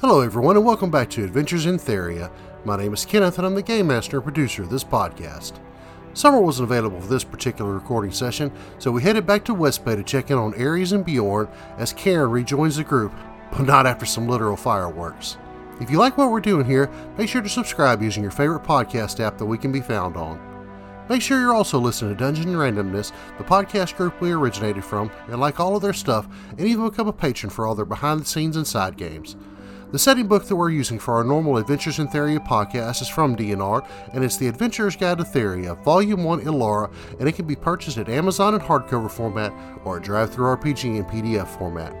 Hello, everyone, and welcome back to Adventures in Theria. My name is Kenneth, and I'm the game master and producer of this podcast. Summer wasn't available for this particular recording session, so we headed back to Westbay to check in on Ares and Bjorn as Cairn rejoins the group, but not after some literal fireworks. If you like what we're doing here, make sure to subscribe using your favorite podcast app that we can be found on. Make sure you're also listening to Dungeon Randomness, the podcast group we originated from, and like all of their stuff, and even become a patron for all their behind the scenes and side games. The setting book that we're using for our normal Adventures in Theria podcast is from DNR, and it's The Adventurer's Guide to Theria, Volume 1 Ilara, and it can be purchased at Amazon in hardcover format or at DriveThruRPG in PDF format.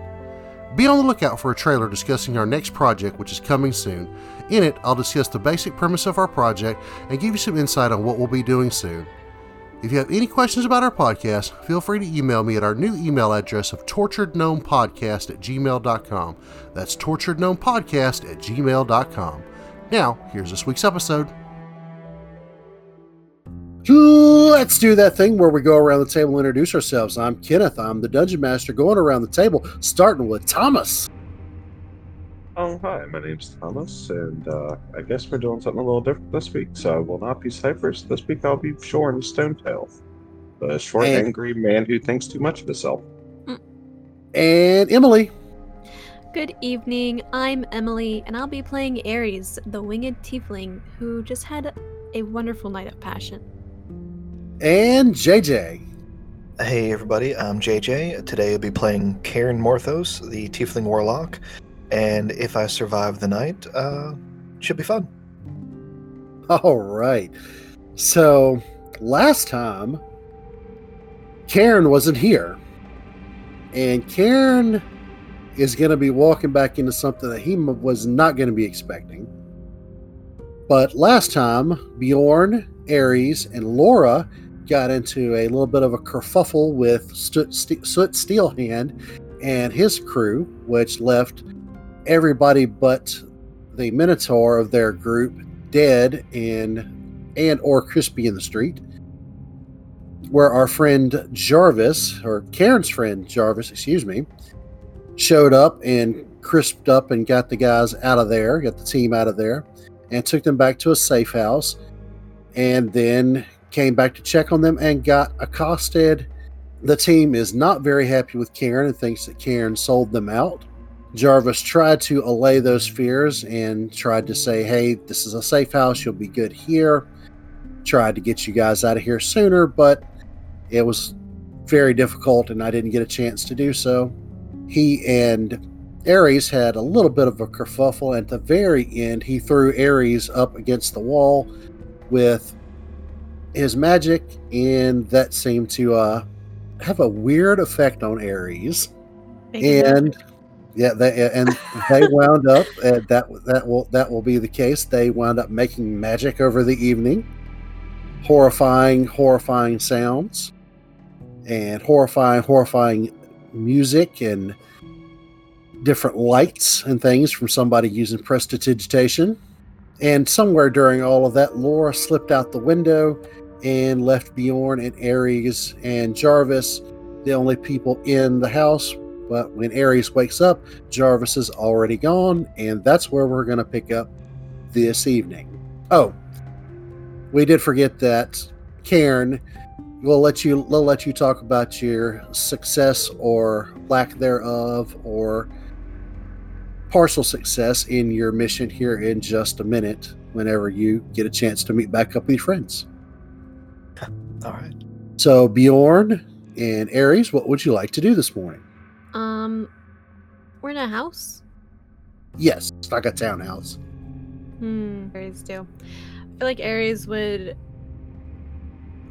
Be on the lookout for a trailer discussing our next project, which is coming soon. In it, I'll discuss the basic premise of our project and give you some insight on what we'll be doing soon. If you have any questions about our podcast, feel free to email me at our new email address of torturedgnomepodcast at gmail.com. That's torturedgnomepodcast at gmail.com. Now, here's this week's episode. Let's do that thing where we go around the table and introduce ourselves. I'm Kenneth. I'm the dungeon master going around the table, starting with Thomas. Oh, hi, my name's Thomas, and uh, I guess we're doing something a little different this week. So I will not be Cypress. This week I'll be Bjorn Stonetail, the short, And- angry man who thinks too much of himself. And Emily. Good evening. I'm Emily, and I'll be playing Ares, the winged tiefling who just had a wonderful night of passion. And JJ. Hey everybody, I'm JJ. Today I'll be playing Cairn Morthos, the Tiefling Warlock, and if I survive the night, uh, should be fun. All right. So last time, Cairn wasn't here. And Cairn is going to be walking back into something that he was not going to be expecting. But last time, Bjorn, Ares, and Laura got into a little bit of a kerfuffle with Soot Steelhand and his crew, which left everybody but the Minotaur of their group dead and and or crispy in the street where our friend jarvis or Cairn's friend jarvis excuse me showed up and crisped up and got the guys out of there got the team out of there and took them back to a safe house and then came back to check on them and got accosted. The team is not very happy with Cairn and thinks that Cairn sold them out Jarvis tried to allay those fears and tried to say, hey, this is a safe house. You'll be good here. Tried to get you guys out of here sooner, but it was very difficult and I didn't get a chance to do so. He and Ares had a little bit of a kerfuffle. At the very end, he threw Ares up against the wall with his magic, and that seemed to uh, have a weird effect on Ares and yeah they and they wound up uh, that that will that will be the case. They wound up making magic over the evening horrifying horrifying sounds and horrifying horrifying music and different lights and things from somebody using prestidigitation. And somewhere during all of that laura slipped out the window and left bjorn and ares and jarvis the only people in the house but when Ares wakes up, Jarvis is already gone, and that's where we're going to pick up this evening. Oh, we did forget that Cairn. We'll let you. We'll let you talk about your success or lack thereof, or partial success in your mission here in just a minute. Whenever you get a chance to meet back up with your friends. All right. So Bjorn and Ares, what would you like to do this morning? Um, we're in a house. Yes, it's like a townhouse. Hmm. Ares do. I feel like Ares would.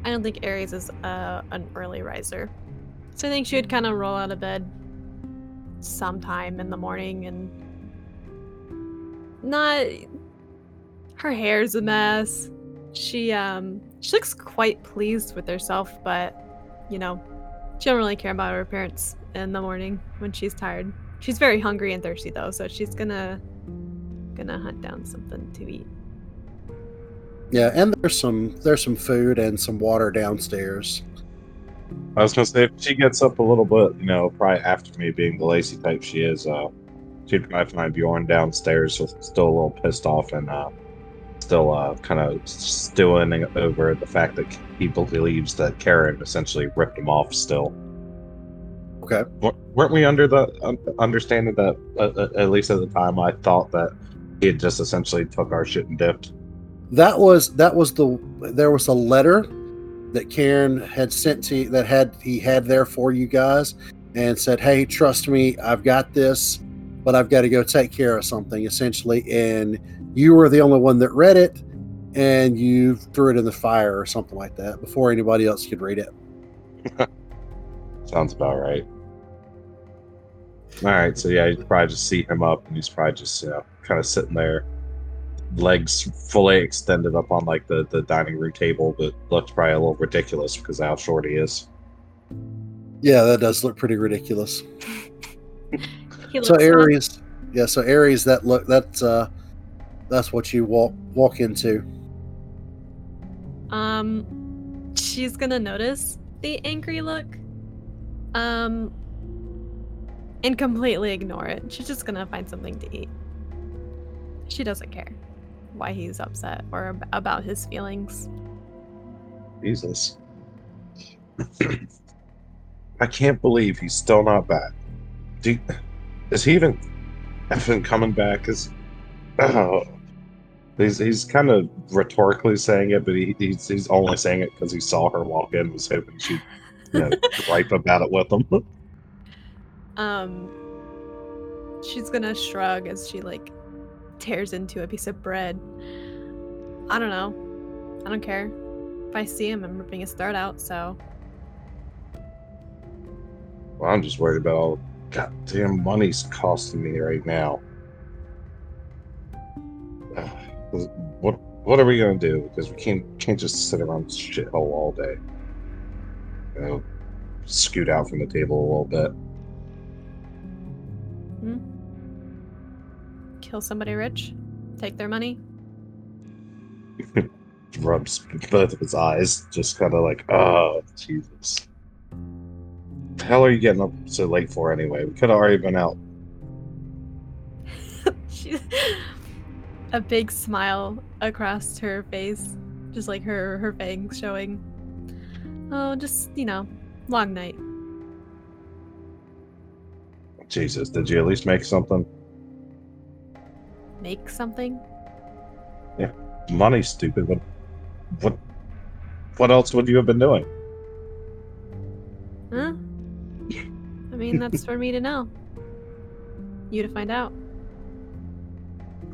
I don't think Ares is uh, an early riser, so I think she would kind of roll out of bed sometime in the morning and not. Her hair's a mess. She um she looks quite pleased with herself, but you know, she don't really care about her appearance in the morning when she's tired. She's very hungry and thirsty though, so she's gonna gonna hunt down something to eat. Yeah, and there's some there's some food and some water downstairs. I was gonna say if she gets up a little bit, you know, probably after me being the lazy type she is, uh, She'd probably find Bjorn downstairs, with- still a little pissed off and uh, still uh, kind of stewing over the fact that he believes that Cairn essentially ripped him off. Still, Okay. Weren't we under the un- understanding that uh, uh, at least at the time I thought that he had just essentially took our shit and dipped. That was that was the there was a letter that Cairn had sent to that had he had there for you guys and said, "Hey, trust me, I've got this, but I've got to go take care of something." Essentially, and you were the only one that read it, and you threw it in the fire or something like that before anybody else could read it. Sounds about right. All right, so yeah, you probably just see him up, and he's probably just you know, kind of sitting there, legs fully extended up on like the the dining room table, but looks probably a little ridiculous because of how short he is. Yeah, that does look pretty ridiculous. He looks So up. Ares, yeah, so Ares, that look that's uh that's what you walk walk into. Um, she's gonna notice the angry look. Um, and completely ignore it. She's just gonna find something to eat. She doesn't care why he's upset or ab- about his feelings. Jesus, I can't believe he's still not back. Do is he even effing coming back? Is oh, he's he's kind of rhetorically saying it, but he, he's he's only saying it because he saw her walk in, was hoping she'd you know, gripe about it with him. Um, she's gonna shrug as she like tears into a piece of bread. I don't know. I don't care. If I see him, I'm ripping his throat out. So Well, I'm just worried about all the goddamn money's costing me right now. Ugh, What what are we gonna do? Because we can't can't just sit around shithole all day. You know, scoot out from the table a little bit. Kill somebody rich, take their money. Rubs both of his eyes, just kind of like, oh Jesus. The hell are you getting up so late for anyway? We could have already been out. a big smile across her face, just like her her fangs showing. Oh, just you know, long night. Jesus, did you at least make something? Make something. Yeah, money stupid what what what else would you have been doing Huh? I mean, that's for me to know. You to find out.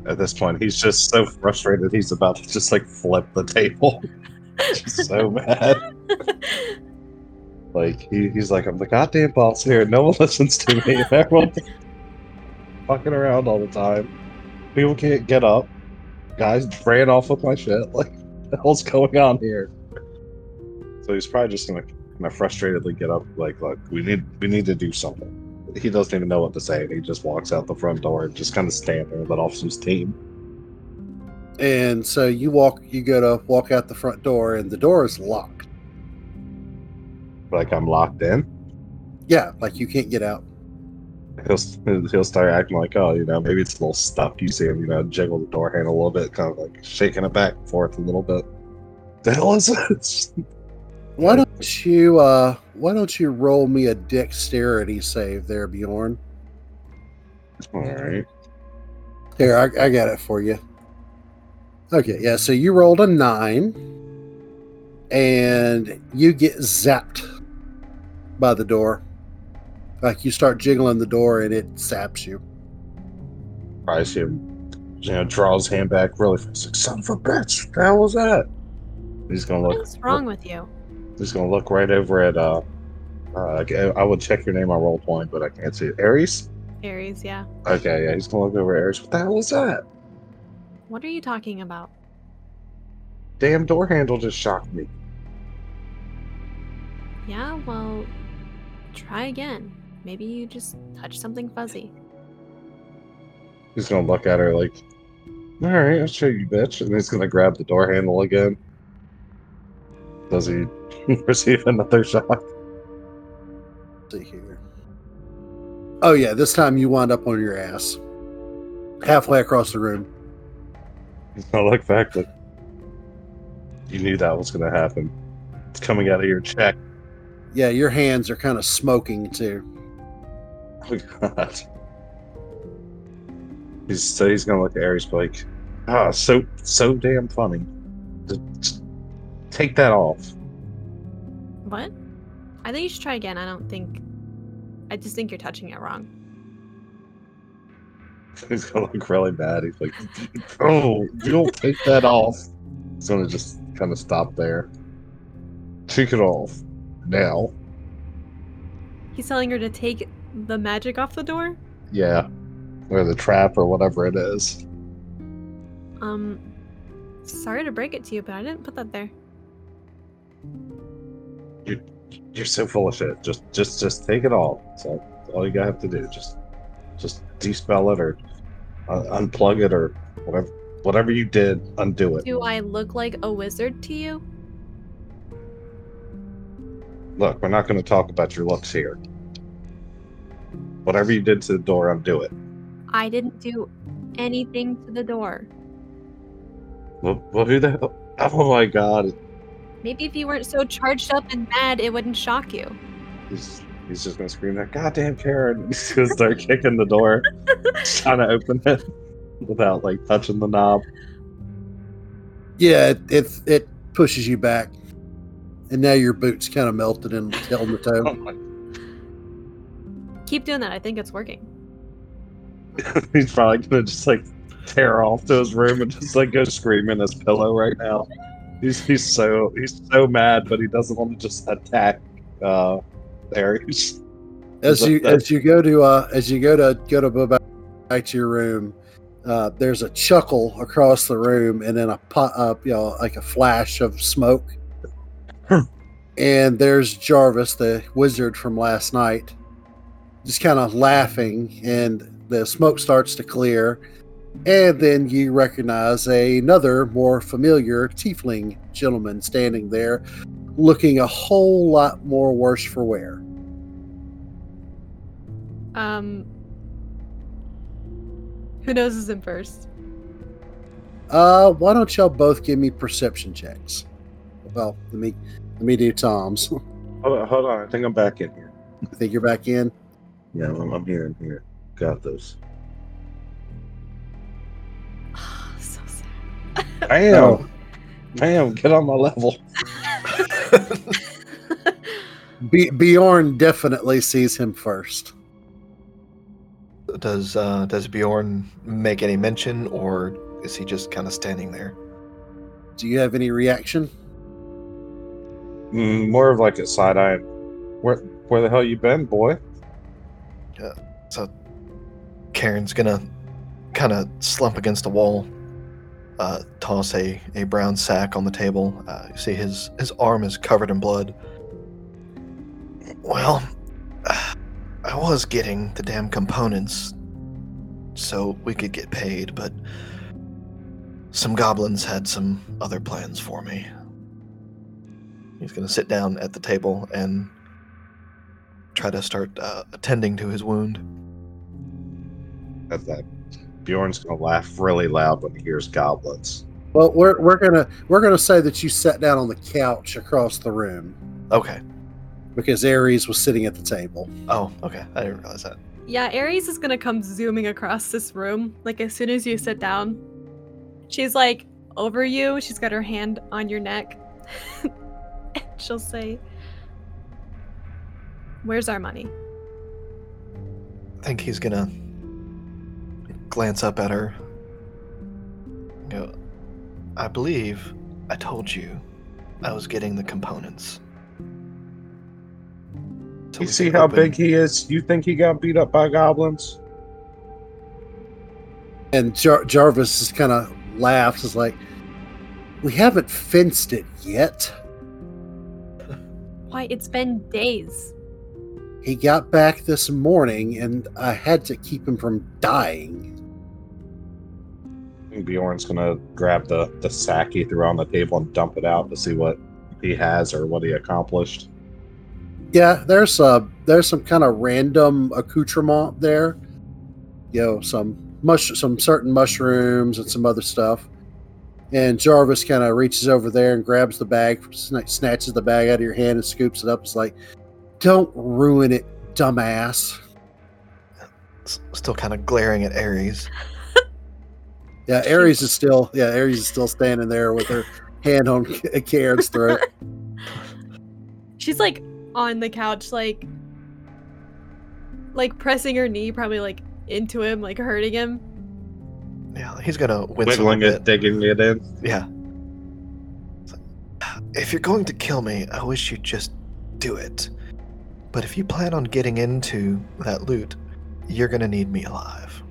at this point he's just so frustrated he's about to just like flip the table so mad like he, he's like i'm the goddamn boss here no one listens to me everyone's fucking around all the time people can't get up. Guys ran off with my shit. Like the hell's going on here? So he's probably just gonna kind of frustratedly get up like look we need we need to do something. He doesn't even know what to say and he just walks out the front door and just kind of stand there and let off some steam. And so you walk you go to walk out the front door and the door is locked. like i'm locked in? Yeah, like you can't get out. He'll he'll start acting like oh you know maybe it's a little stuck you see him you know jiggle the door handle a little bit kind of like shaking it back and forth a little bit the hell is this Why don't you uh why don't you roll me a dexterity save there, Bjorn? all right Here, I, I got it for you. Okay, yeah, so you rolled a nine and you get zapped by the door. Like you start jiggling the door and it saps you. I see him you know draw his hand back really fast like son of a bitch what the hell was that he's gonna look What's wrong with you? he's gonna look right over at uh uh, I would check your name on roll point, but I can't see it. Ares? Ares, yeah. Okay, yeah, he's gonna look over at Ares. What the hell was that? What are you talking about? Damn door handle just shocked me. Yeah, well, try again. Maybe you just touch something fuzzy. He's gonna look at her like, "All right, I'll show you, bitch," and he's gonna grab the door handle again. Does he receive another shock? see here. Oh yeah, this time you wind up on your ass, halfway across the room. I like the fact that you knew that was going to happen. It's coming out of your check. Yeah, your hands are kind of smoking too. Oh god. He's so he's gonna look at Ares like, ah, so so damn funny. Just take that off. What? I think you should try again. I don't think. I just think you're touching it wrong. He's gonna look really bad. He's like, oh, you don't take that off. He's gonna just kind of stop there. Take it off now. He's telling her to take the magic off the door. Yeah, or the trap or whatever it is. Um, sorry to break it to you, but I didn't put that there. You're you're so full of shit. Just just just take it all. So all you gotta have to do. Just just dispel it or uh, unplug it or whatever whatever you did, undo it. Do I look like a wizard to you? Look, we're not going to talk about your looks here. Whatever you did to the door, undo it. I didn't do anything to the door. Well, well who the hell? Oh my god. Maybe if you weren't so charged up and mad, it wouldn't shock you. He's, he's just going to scream that, goddamn Cairn. He's going to start kicking the door, trying to open it without like touching the knob. Yeah, it it, it pushes you back, and now your boots kind of melted and held the toe. My Keep doing that. I think it's working. He's probably gonna just like tear off to his room and just like go scream in his pillow right now. He's he's so he's so mad, but he doesn't want to just attack uh Ares. As you That- as you go to uh as you go to go to go back back to your room, uh, there's a chuckle across the room, and then a pot up, you know, like a flash of smoke. Hmm. and there's Jarvis, the wizard from last night, just kind of laughing, and the smoke starts to clear, and then you recognize another more familiar tiefling gentleman standing there, looking a whole lot more worse for wear. Um, who knows is in first? Uh, why don't y'all both give me perception checks? Well, let me let me do Tom's. Hold on, hold on, I think I'm back in here. I think you're back in. Yeah, I'm, I'm here. I'm here. Got those. so sad. Bam, Oh. bam, get on my level. B- Bjorn definitely sees him first. Does uh, does Bjorn make any mention, or is he just kind of standing there? Do you have any reaction? Mm, more of like a side eye. Where where the hell you been, boy? Cairn's gonna kind of slump against the wall, uh, toss a, a brown sack on the table. Uh, you see his his arm is covered in blood. Well, I was getting the damn components so we could get paid, but some goblins had some other plans for me. He's gonna sit down at the table and try to start uh, attending to his wound. At that, Bjorn's gonna laugh really loud when he hears goblets. Well, we're we're gonna we're gonna say that you sat down on the couch across the room Okay. because Ares was sitting at the table. Oh, okay. I didn't realize that. Yeah, Ares is gonna come zooming across this room. Like as soon as you sit down, she's like over you. She's got her hand on your neck, and she'll say, "Where's our money?" I think he's gonna glance up at her. Go, I believe I told you I was getting the components. So you see how open- big he is? You think he got beat up by goblins? And Jar- Jarvis just kind of laughs, is like, "We haven't fenced it yet. Why? It's been days. He got back this morning, and I had to keep him from dying." Bjorn's gonna grab the the sack he threw on the table and dump it out to see what he has or what he accomplished. Yeah, there's uh there's some kind of random accoutrement there. You know, some mush some certain mushrooms and some other stuff. And Jarvis kind of reaches over there and grabs the bag, sna- snatches the bag out of your hand and scoops it up. It's like, don't ruin it, dumbass. S- Still kind of glaring at Ares. Yeah, Ares is still yeah, Ares is still standing there with her hand on Cairn's uh, throat. She's like on the couch, like like pressing her knee, probably like into him, like hurting him. Yeah, he's gonna wince a Wiggling it, digging it in. Yeah. If you're going to kill me, I wish you'd just do it. But if you plan on getting into that loot, you're gonna need me alive.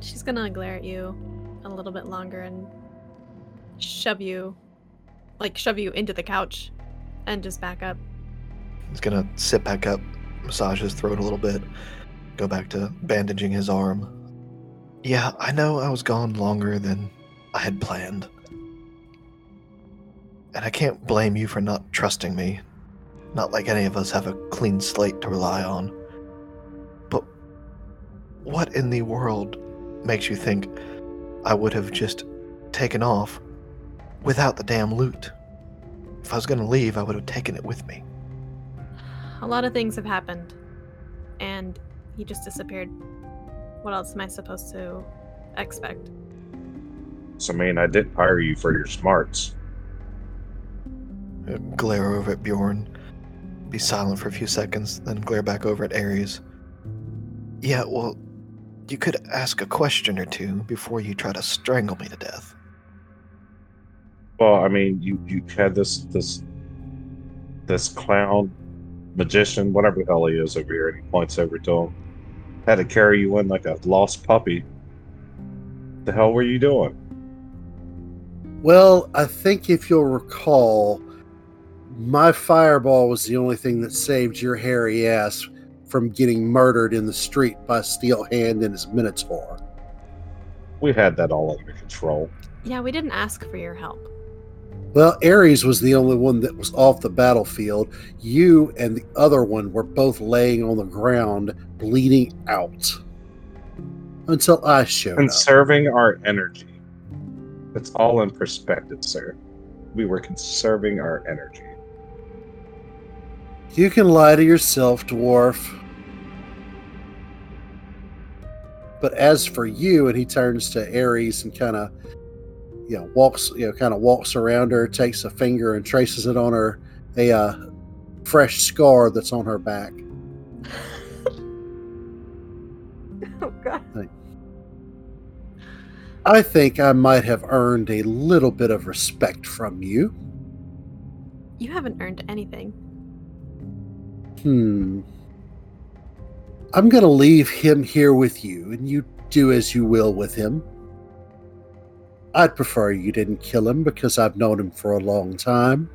She's gonna glare at you a little bit longer and shove you, like shove you into the couch, and just back up. He's gonna sit back up, massage his throat a little bit, go back to bandaging his arm. Yeah, I know I was gone longer than I had planned. And I can't blame you for not trusting me. Not like any of us have a clean slate to rely on. But what in the world makes you think I would have just taken off without the damn loot? If I was gonna leave, I would have taken it with me. A lot of things have happened, and he just disappeared. What else am I supposed to expect? So, I mean, I did hire you for your smarts. Uh, glare over at Bjorn, be silent for a few seconds, then glare back over at Ares. Yeah, well, you could ask a question or two before you try to strangle me to death. Well, I mean, you you had this this this clown magician, whatever the hell he is over here, and he points over to him. Had to carry you in like a lost puppy. The hell were you doing? Well, I think if you'll recall, my fireball was the only thing that saved your hairy ass from getting murdered in the street by Steel Hand and his Minotaur. We had that all under control. Yeah, we didn't ask for your help. Well, Ares was the only one that was off the battlefield. You and the other one were both laying on the ground, bleeding out. Until I showed up. Conserving our energy. It's all in perspective, sir. We were conserving our energy. You can lie to yourself, dwarf. But as for you, and he turns to Ares and kind of, you know, walks, you know, kind of walks around her, takes a finger and traces it on her, a uh, fresh scar that's on her back. Oh god. I think I might have earned a little bit of respect from you. You haven't earned anything. Hmm. I'm going to leave him here with you, and you do as you will with him. I'd prefer you didn't kill him because I've known him for a long time.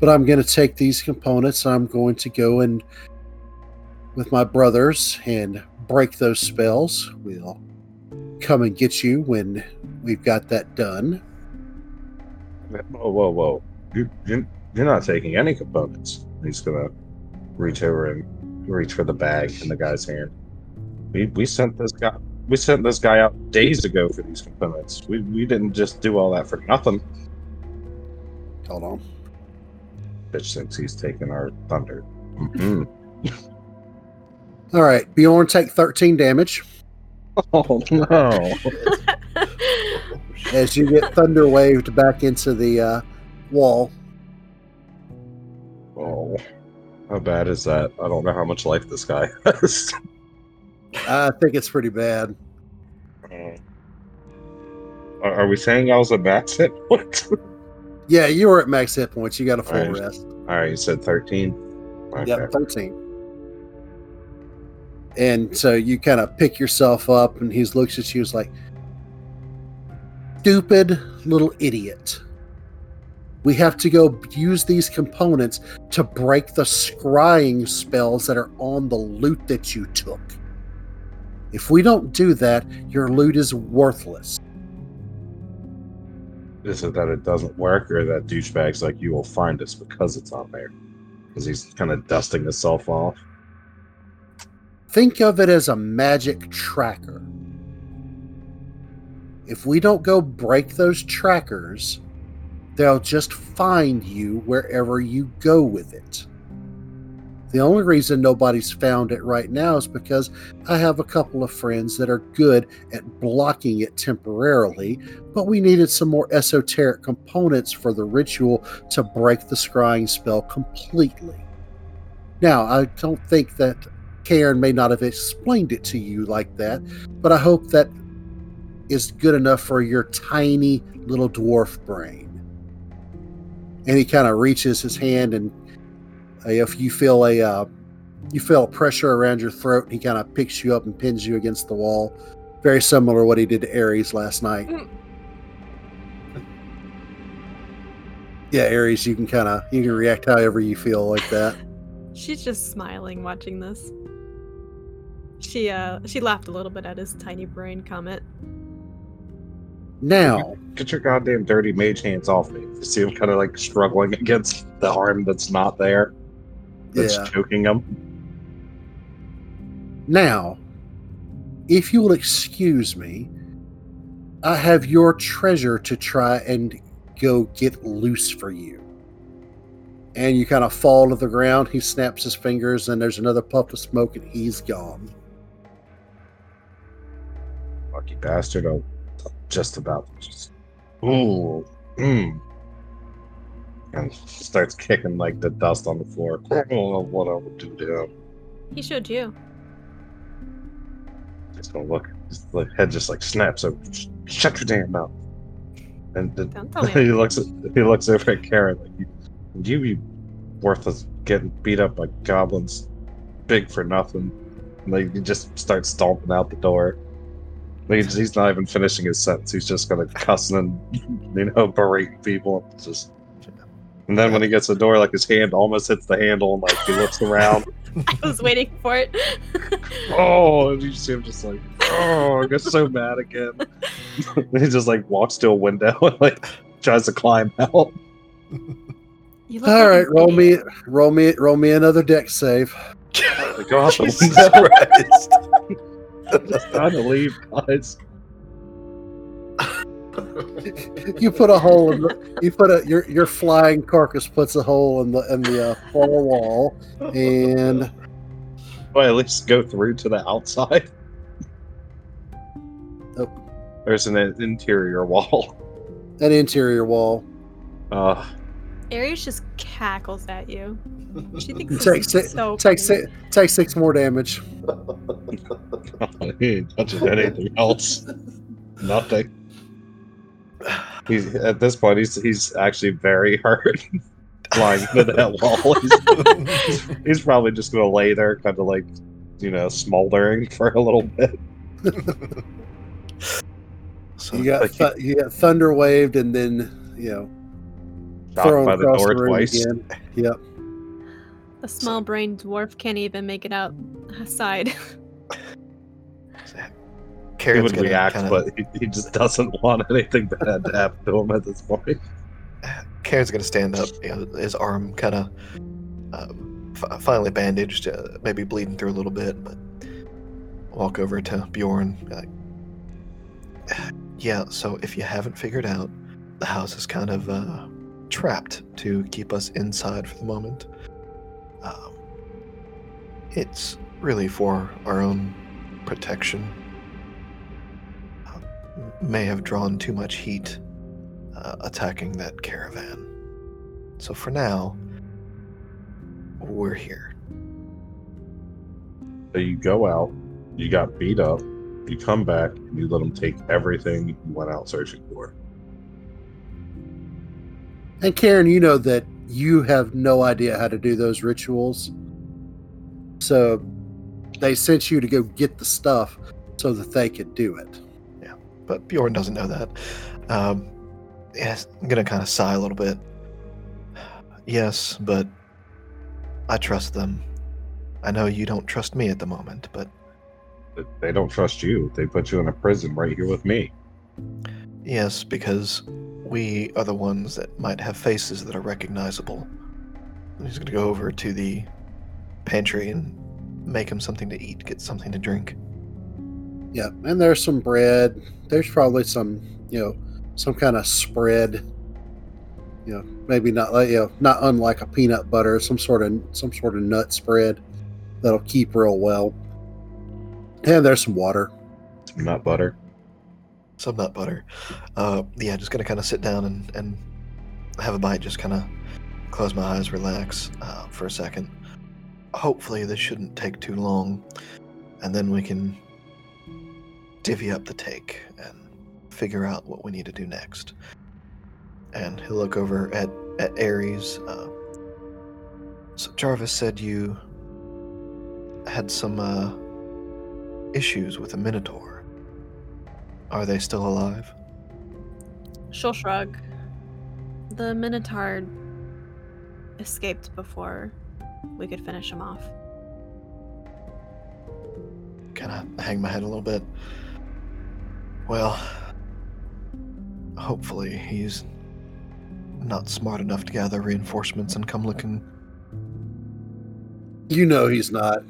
But I'm going to take these components and I'm going to go and, with my brothers, and break those spells. We'll come and get you when we've got that done. Whoa, whoa, whoa! You, you, you're not taking any components. He's gonna reach over and reach for the bag in the guy's hand. We we sent this guy. We sent this guy out days ago for these components. We we didn't just do all that for nothing. Hold on. Bitch thinks he's taking our thunder. Mhm. All right, Bjorn, take 13 damage Oh no! as you get thunder waved back into the uh, wall. Oh, how bad is that? I don't know how much life this guy has. I think it's pretty bad. Uh, are we saying I was a max hit point? Yeah, you were at max hit points. You got a full Alright. rest. All right, you said thirteen. Okay. Yep, 13. And so you kind of pick yourself up, and he looks at you as like, stupid little idiot. We have to go use these components to break the scrying spells that are on the loot that you took. If we don't do that, your loot is worthless. Is it that it doesn't work, or that douchebag's like you will find us because it's on there? Because he's kind of dusting himself off. Think of it as a magic tracker. If we don't go break those trackers, they'll just find you wherever you go with it. The only reason nobody's found it right now is because I have a couple of friends that are good at blocking it temporarily, but we needed some more esoteric components for the ritual to break the scrying spell completely. Now, I don't think that Cairn may not have explained it to you like that, but I hope that is good enough for your tiny little dwarf brain. And he kind of reaches his hand, and uh, if you feel a uh, you feel a pressure around your throat, he kind of picks you up and pins you against the wall. Very similar to what he did to Ares last night. Mm. Yeah, Ares, you can kind of you can react however you feel like that. She's just smiling watching this. She uh she laughed a little bit at his tiny brain comment. Now, Get your goddamn dirty mage hands off me. You see him kind of like struggling against the arm that's not there, that's yeah. choking him. Now, if you will excuse me, I have your treasure to try and go get loose for you. And you kind of fall to the ground. He snaps his fingers, and there's another puff of smoke, and he's gone. Lucky bastard. I'll I'll just about just. Ooh. Mm. And starts kicking like the dust on the floor. I don't know what I would do to him. He showed you. Just gonna look. His head just like snaps over. "Sh- Shut your damn mouth. And then Don't tell me. he looks at, he looks over at Cairn like you, you be worthless getting beat up by goblins big for nothing. And like he just starts stomping out the door. Like, he's, he's not even finishing his sentence. He's just gonna cuss and you know berating people. It's just and then when he gets the door, like his hand almost hits the handle, and like he looks around. I was waiting for it. Oh, and you see him just like, oh, I get so mad again. And he just like walks to a window and like tries to climb out. You look All like right, roll me, roll me, roll me another dex save. Like, go out Jesus. Christ. I'm just trying to leave, guys. You put a hole in the, you put a your your flying carcass puts a hole in the in the uh, far wall, and Well, at least go through to the outside. Nope. There's an interior wall. an interior wall. Uh, Ares just cackles at you. She thinks You this take is six, so take funny. six, take six more damage. he ain't touching anything else. Nothing. He's at this point. He's he's actually very hurt. Flying to that wall. He's, he's, he's probably just gonna lay there, kind of like, you know, smoldering for a little bit. So You got th- you got thunder waved, and then you know Shocked thrown by the door the twice. Again. Yep. A small brain dwarf can't even make it outside. He Cairn's would react, kinda, but he, he just doesn't want anything bad to happen to him at this point. Cairn's gonna stand up. You know, his arm kind of uh, f- finally bandaged, uh, maybe bleeding through a little bit, but walk over to Bjorn. Like, yeah. So if you haven't figured out, the house is kind of uh, trapped to keep us inside for the moment. Um, it's really for our own protection. Uh, may have drawn too much heat uh, attacking that caravan. So for now, we're here. So you go out, you got beat up, you come back, and you let them take everything you went out searching for. And Cairn, you know that you have no idea how to do those rituals, so they sent you to go get the stuff so that they could do it. Yeah, but Bjorn doesn't know that. Um, yes, I'm gonna kind of sigh a little bit. Yes, but I trust them. I know you don't trust me at the moment, but But They don't trust you. They put you in a prison right here with me. yes, because we are the ones that might have faces that are recognizable. And he's gonna go over to the pantry and make him something to eat, get something to drink. Yeah, and there's some bread. There's probably some, you know, some kind of spread. You know, maybe not like you know, not unlike a peanut butter, some sort of some sort of nut spread that'll keep real well. And there's some water. Nut butter. Some nut butter. Uh, yeah, just gonna kind of sit down and, and have a bite, just kind of close my eyes, relax uh, for a second. Hopefully, this shouldn't take too long, and then we can divvy up the take and figure out what we need to do next. And he'll look over at at Ares. Uh, so Jarvis said you had some uh, issues with a Minotaur. Are they still alive? She'll shrug. The Minotaur escaped before we could finish him off. kind of hang my head a little bit. Well, hopefully he's not smart enough to gather reinforcements and come looking. You know he's not.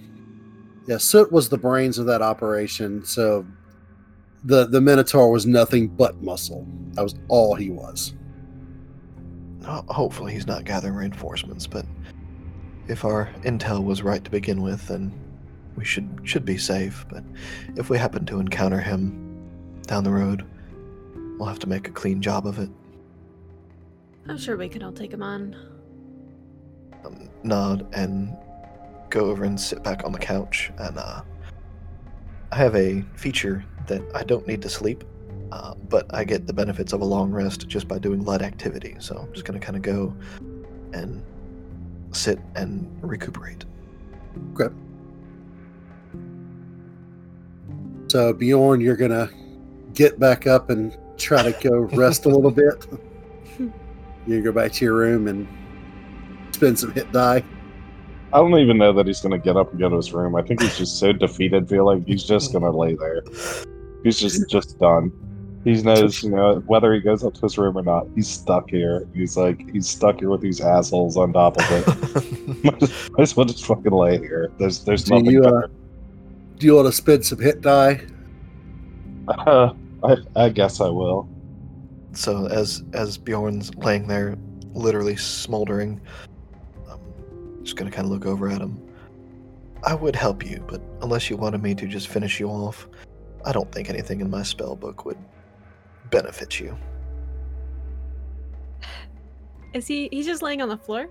Yeah, Soot was the brains of that operation, so the the Minotaur was nothing but muscle. That was all he was. Hopefully he's not gathering reinforcements, but if our intel was right to begin with, then we should should be safe. But if we happen to encounter him down the road, we'll have to make a clean job of it. I'm sure we can all take him on. um, nod and go over and sit back on the couch. And uh, I have a feature that I don't need to sleep, uh, but I get the benefits of a long rest just by doing light activity. So I'm just going to kind of go and sit and recuperate. Okay. So Bjorn, you're gonna get back up and try to go rest a little bit. You go back to your room and spend some hit die. I don't even know that he's gonna get up and go to his room. I think he's just so defeated. Feel like he's just gonna lay there. He's just just done. He knows, you know, whether he goes up to his room or not, he's stuck here. He's like, he's stuck here with these assholes on top of it. might as might as well just fucking lay here. There's, there's Do nothing you, uh. Do you want to spend some hit die? Uh, I, I guess I will. so as as Bjorn's laying there, literally smoldering, just going to kind of look over at him. I would help you, but unless you wanted me to just finish you off, I don't think anything in my spell book would benefit you. Is he? He's just laying on the floor.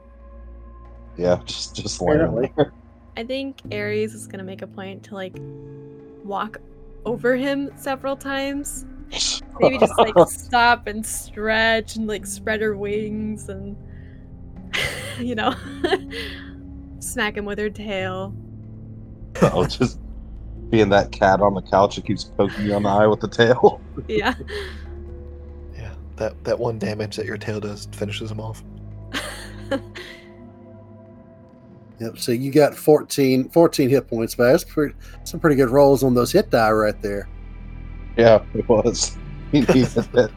Yeah, just just laying there. I think Ares is gonna make a point to like walk over him several times. Maybe just like stop and stretch and like spread her wings and you know smack him with her tail. I'll just being that cat on the couch that keeps poking you on the eye with the tail. Yeah. Yeah, that that one damage that your tail does finishes him off. Yep. So you got 14, 14 hit points back. That's pretty, some pretty good rolls on those hit die right there. Yeah, it was. He needed it.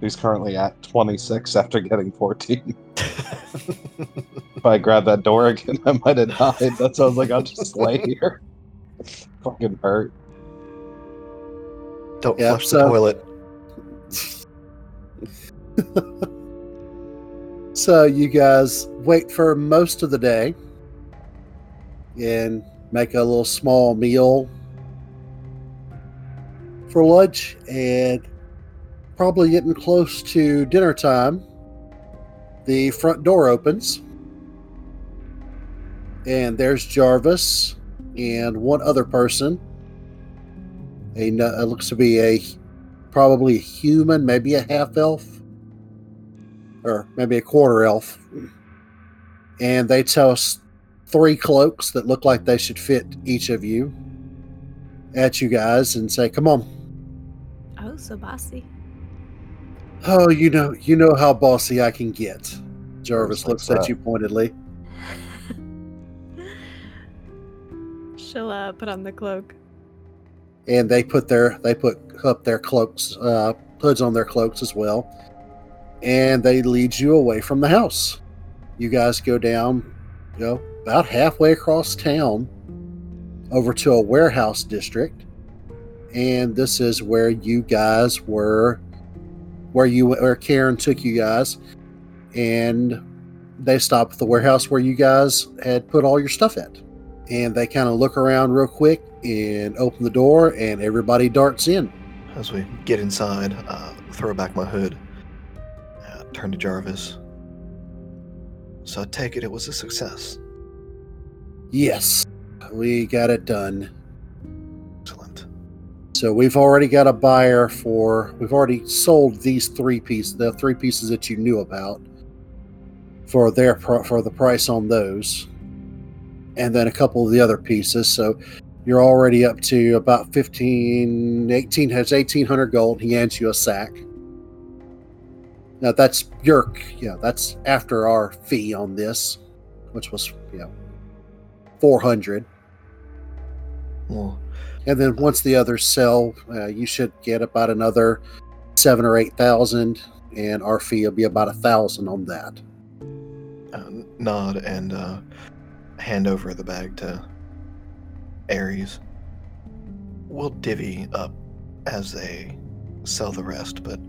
He's currently at 26 after getting 14. If I grabbed that door again, I might have died. That sounds like I'll just lay here. Fucking hurt. Don't Yeah, flush so- the toilet. So you guys wait for most of the day and make a little small meal for lunch and probably getting close to dinner time. The front door opens and there's Jarvis and one other person. A it looks to be a probably a human, maybe a half elf or maybe a quarter elf. And they tell us three cloaks that look like they should fit each of you at you guys and say, Come on. oh, so bossy. Oh, you know you know how bossy I can get. Jarvis Looks like at that. you pointedly. She'll uh, put on the cloak. And they put their they put up their cloaks, uh, hoods on their cloaks as well. and they lead you away from the house. You guys go down, you know, about halfway across town over to a warehouse district. And this is where you guys were, where you, where Cairn took you guys. And they stop at the warehouse where you guys had put all your stuff at. And they kind of look around real quick and open the door, and everybody darts in. As we get inside, uh, throw back my hood, uh, turn to Jarvis. So I take it it was a success. Yes, we got it done. Excellent. So we've already got a buyer for. We've already sold these three pieces, the three pieces that you knew about, for their pro- for the price on those, and then a couple of the other pieces. So you're already up to about 15, 18 has 1800 gold. He hands you a sack. Now that's your, yeah, that's after our fee on this, which was, you know, 400. Well, And then once the others sell, uh, you should get about another seven or eight thousand, and our fee will be about a thousand on that. uh, nod and uh, hand over the bag to Ares. We'll divvy up as they sell the rest, but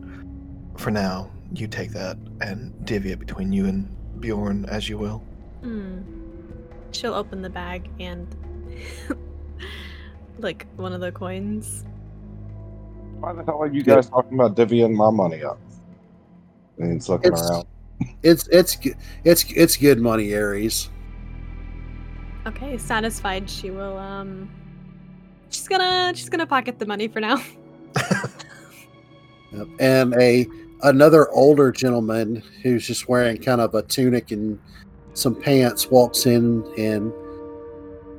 for now, you take that and divvy it between you and Bjorn as you will. Hmm. She'll open the bag and like one of the coins. Why the hell are you guys talking about divvying my money up? And he's looking It's- around. It's it's it's it's good money, Ares. Okay, satisfied, she will um she's gonna she's gonna pocket the money for now. Yep. And a another older gentleman who's just wearing kind of a tunic and some pants walks in and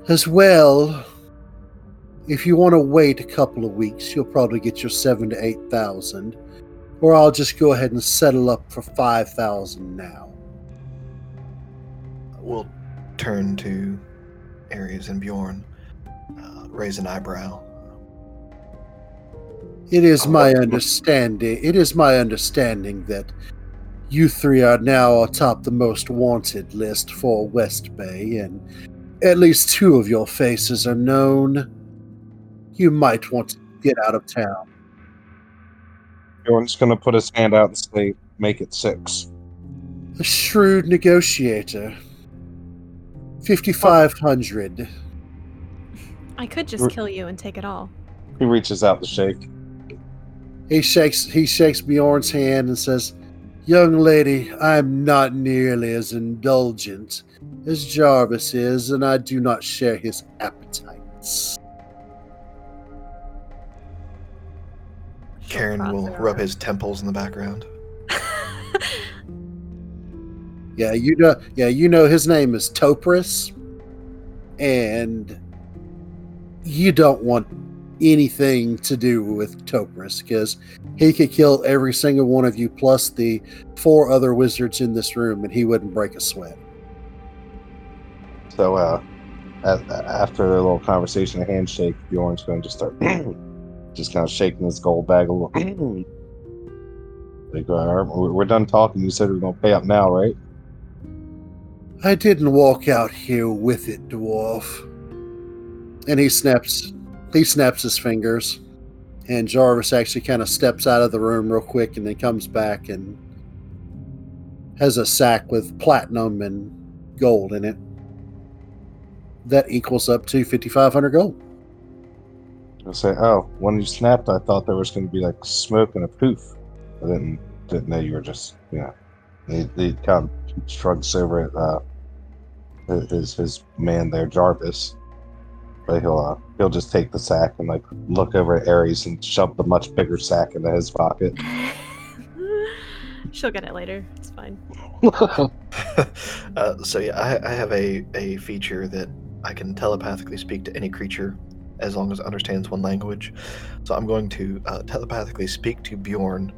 as well. If you want to wait a couple of weeks, you'll probably get your seven to eight thousand, or I'll just go ahead and settle up for five thousand now. We'll turn to Ares and Bjorn, uh, raise an eyebrow. It is my understanding. It is my understanding that you three are now atop the most wanted list for Westbay, and at least two of your faces are known. You might want to get out of town. Bjorn's going to put his hand out and say, make it six. A shrewd negotiator. Fifty-five hundred. I could just kill you and take it all. He reaches out to shake. He shakes. He shakes Bjorn's hand and says, "Young lady, I'm not nearly as indulgent as Jarvis is, and I do not share his appetites." Cairn will rub his temples in the background. Yeah, you know. Yeah, you know his name is Topris, and you don't want anything to do with Topris because he could kill every single one of you plus the four other wizards in this room, and he wouldn't break a sweat. So, uh, after a little conversation, a handshake, Bjorn's going to start just kind of shaking his gold bag a little. like, we're we're done talking. You said we are going to pay up now, right? I didn't walk out here with it, dwarf. And he snaps he snaps his fingers. And Jarvis actually kind of steps out of the room real quick and then comes back and has a sack with platinum and gold in it. That equals up to 5500 gold. I'll say, oh, when you snapped, I thought there was going to be like smoke and a poof. I didn't didn't know you were just yeah. He, he kind of shrugs over at uh, his his man there, Jarvis. But he'll uh, he'll just take the sack and like look over at Ares and shove the much bigger sack into his pocket. She'll get it later. It's fine. uh, so yeah, I, I have a, a feature that I can telepathically speak to any creature as long as it understands one language. So I'm going to uh, telepathically speak to Bjorn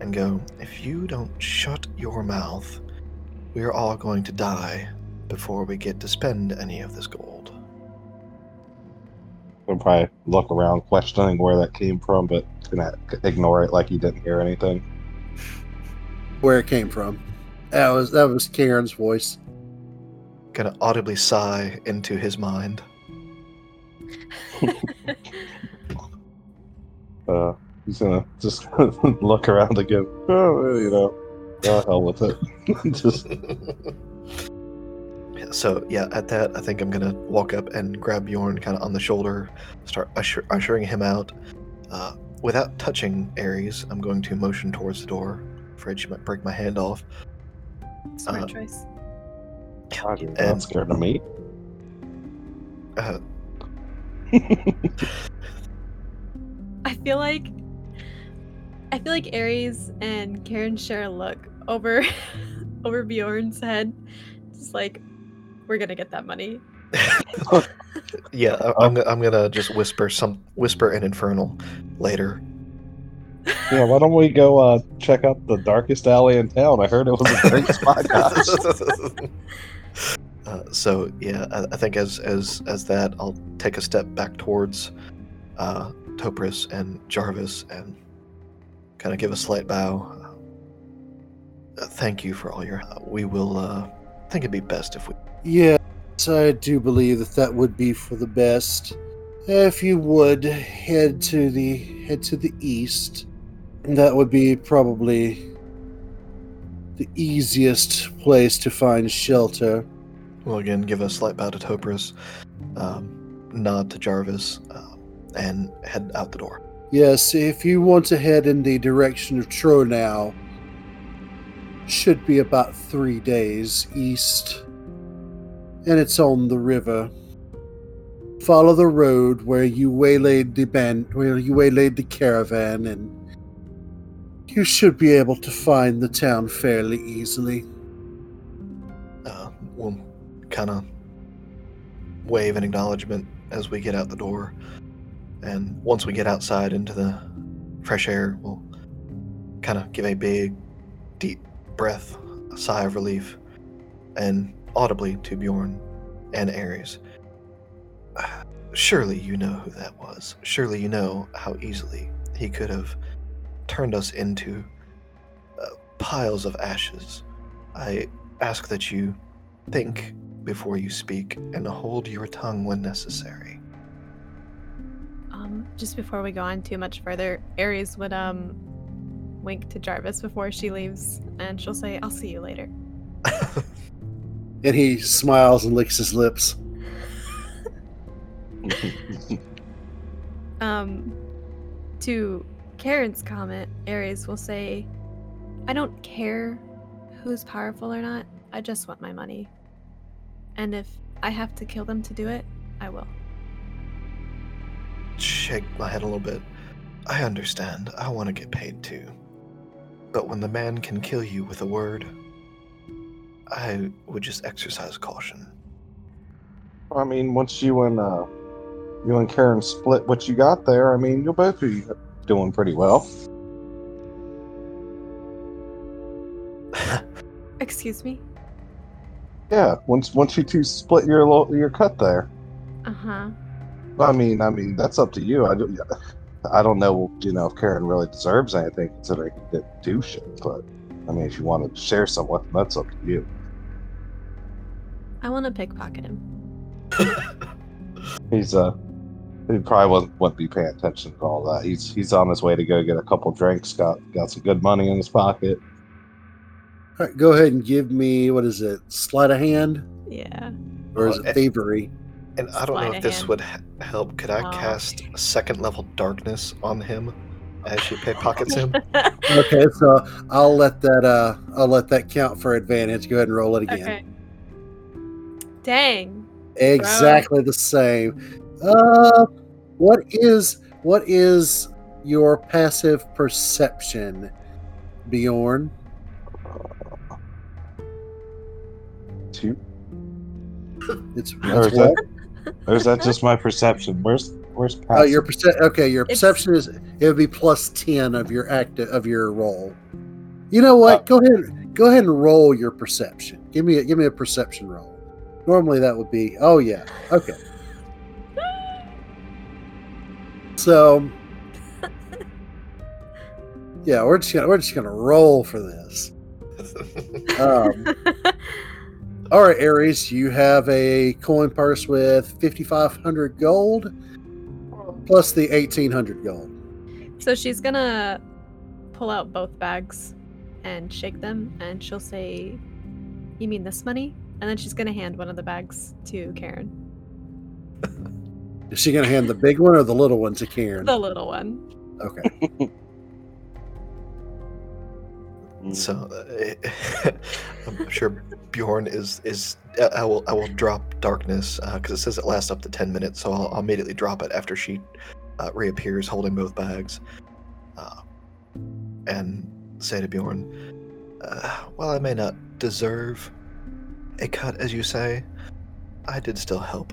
and go, if you don't shut your mouth, we are all going to die before we get to spend any of this gold. He'll probably look around, questioning where that came from, but gonna ignore it like he didn't hear anything. where it came from. That was that was Cairn's voice. Gonna audibly sigh into his mind. Uh, he's gonna just look around again. Oh, you know, oh, hell with it. just so yeah, at that, I think I'm gonna walk up and grab Bjorn kind of on the shoulder, start usher- ushering him out. Uh, without touching Ares, I'm going to motion towards the door. Afraid she might break my hand off. Smart Uh, choice. God, you're And- not scared of me. Uh, I feel like I feel like Ares and Cairn share a look over over Bjorn's head. Just like we're gonna get that money. yeah, I- I'm, I'm gonna just whisper some whisper an infernal later. yeah, why don't we go uh, check out the darkest alley in town? I heard it was a great spot, uh, so yeah, I, I think as as as that, I'll take a step back towards uh, Topris and Jarvis and kind of give a slight bow. Uh, thank you for all your. Uh, we will. Uh, I think it'd be best if we. Yes, I do believe that that would be for the best. If you would head to the head to the east, that would be probably the easiest place to find shelter. We'll again give a slight bow to Topris, um, nod to Jarvis, uh, and head out the door. Yes, if you want to head in the direction of Tronau, should be about three days east, and it's on the river. Follow the road where you waylaid the band, where you waylaid the caravan, and you should be able to find the town fairly easily. Uh, we'll kind of wave an acknowledgement as we get out the door. And once we get outside into the fresh air, we'll kind of give a big, deep breath, a sigh of relief, and audibly to Bjorn and Ares. Surely you know who that was. Surely you know how easily he could have turned us into uh, piles of ashes. I ask that you think before you speak and hold your tongue when necessary. Um, just before we go on too much further, Ares would um wink to Jarvis before she leaves, and she'll say, "I'll see you later." And he smiles and licks his lips. Um, to Cairn's comment, Ares will say, I don't care who's powerful or not. I just want my money. And if I have to kill them to do it, I will. Shake my head a little bit. I understand. I want to get paid too. But when the man can kill you with a word, I would just exercise caution. I mean, once you and uh, you and Cairn split what you got there, I mean, you'll both be doing pretty well. Excuse me? Yeah, once once you two split your lo- your cut there. Uh huh. I mean, I mean, that's up to you. I don't, I don't know, you know, if Cairn really deserves anything considering he didn't do shit. But I mean, if you want to share some with him, that's up to you. I want to pickpocket him. He's uh, he probably wouldn't, wouldn't be paying attention to all that. He's he's on his way to go get a couple drinks. Got got some good money in his pocket. All right, go ahead and give me what is it? Sleight of hand, Yeah. or is Uh, it thievery? And I don't know if this hand. would help. Could I Oh. cast second level darkness on him as she pickpockets him? Okay, so I'll let that uh I'll let that count for advantage. Go ahead and roll it again. okay. Dang. Exactly the same. Uh what is what is your passive perception, Bjorn? Two. It's, it's what? That, or is that just my perception? Where's where's Oh, your passive? perce- okay, your It's- perception is it would be plus ten of your act of your roll. You know what? Uh, go ahead go ahead and roll your perception. Give me a give me a perception roll. Normally that would be oh yeah. Okay. So yeah, we're just gonna we're just gonna roll for this. Um, all right, Ares, you have a coin purse with 5,500 gold plus the 1,800 gold. so she's gonna pull out both bags and shake them, and she'll say, "You mean this money?" And then she's gonna hand one of the bags to Cairn, Is she going to hand the big one or the little one to Cairn? the little one. Okay. So uh, I'm sure Bjorn is is. uh, I will I will drop darkness because it says it lasts up to ten minutes. So I'll, I'll immediately drop it after she uh, reappears holding both bags, uh, and say to Bjorn, uh, "While I may not deserve a cut, as you say, I did still help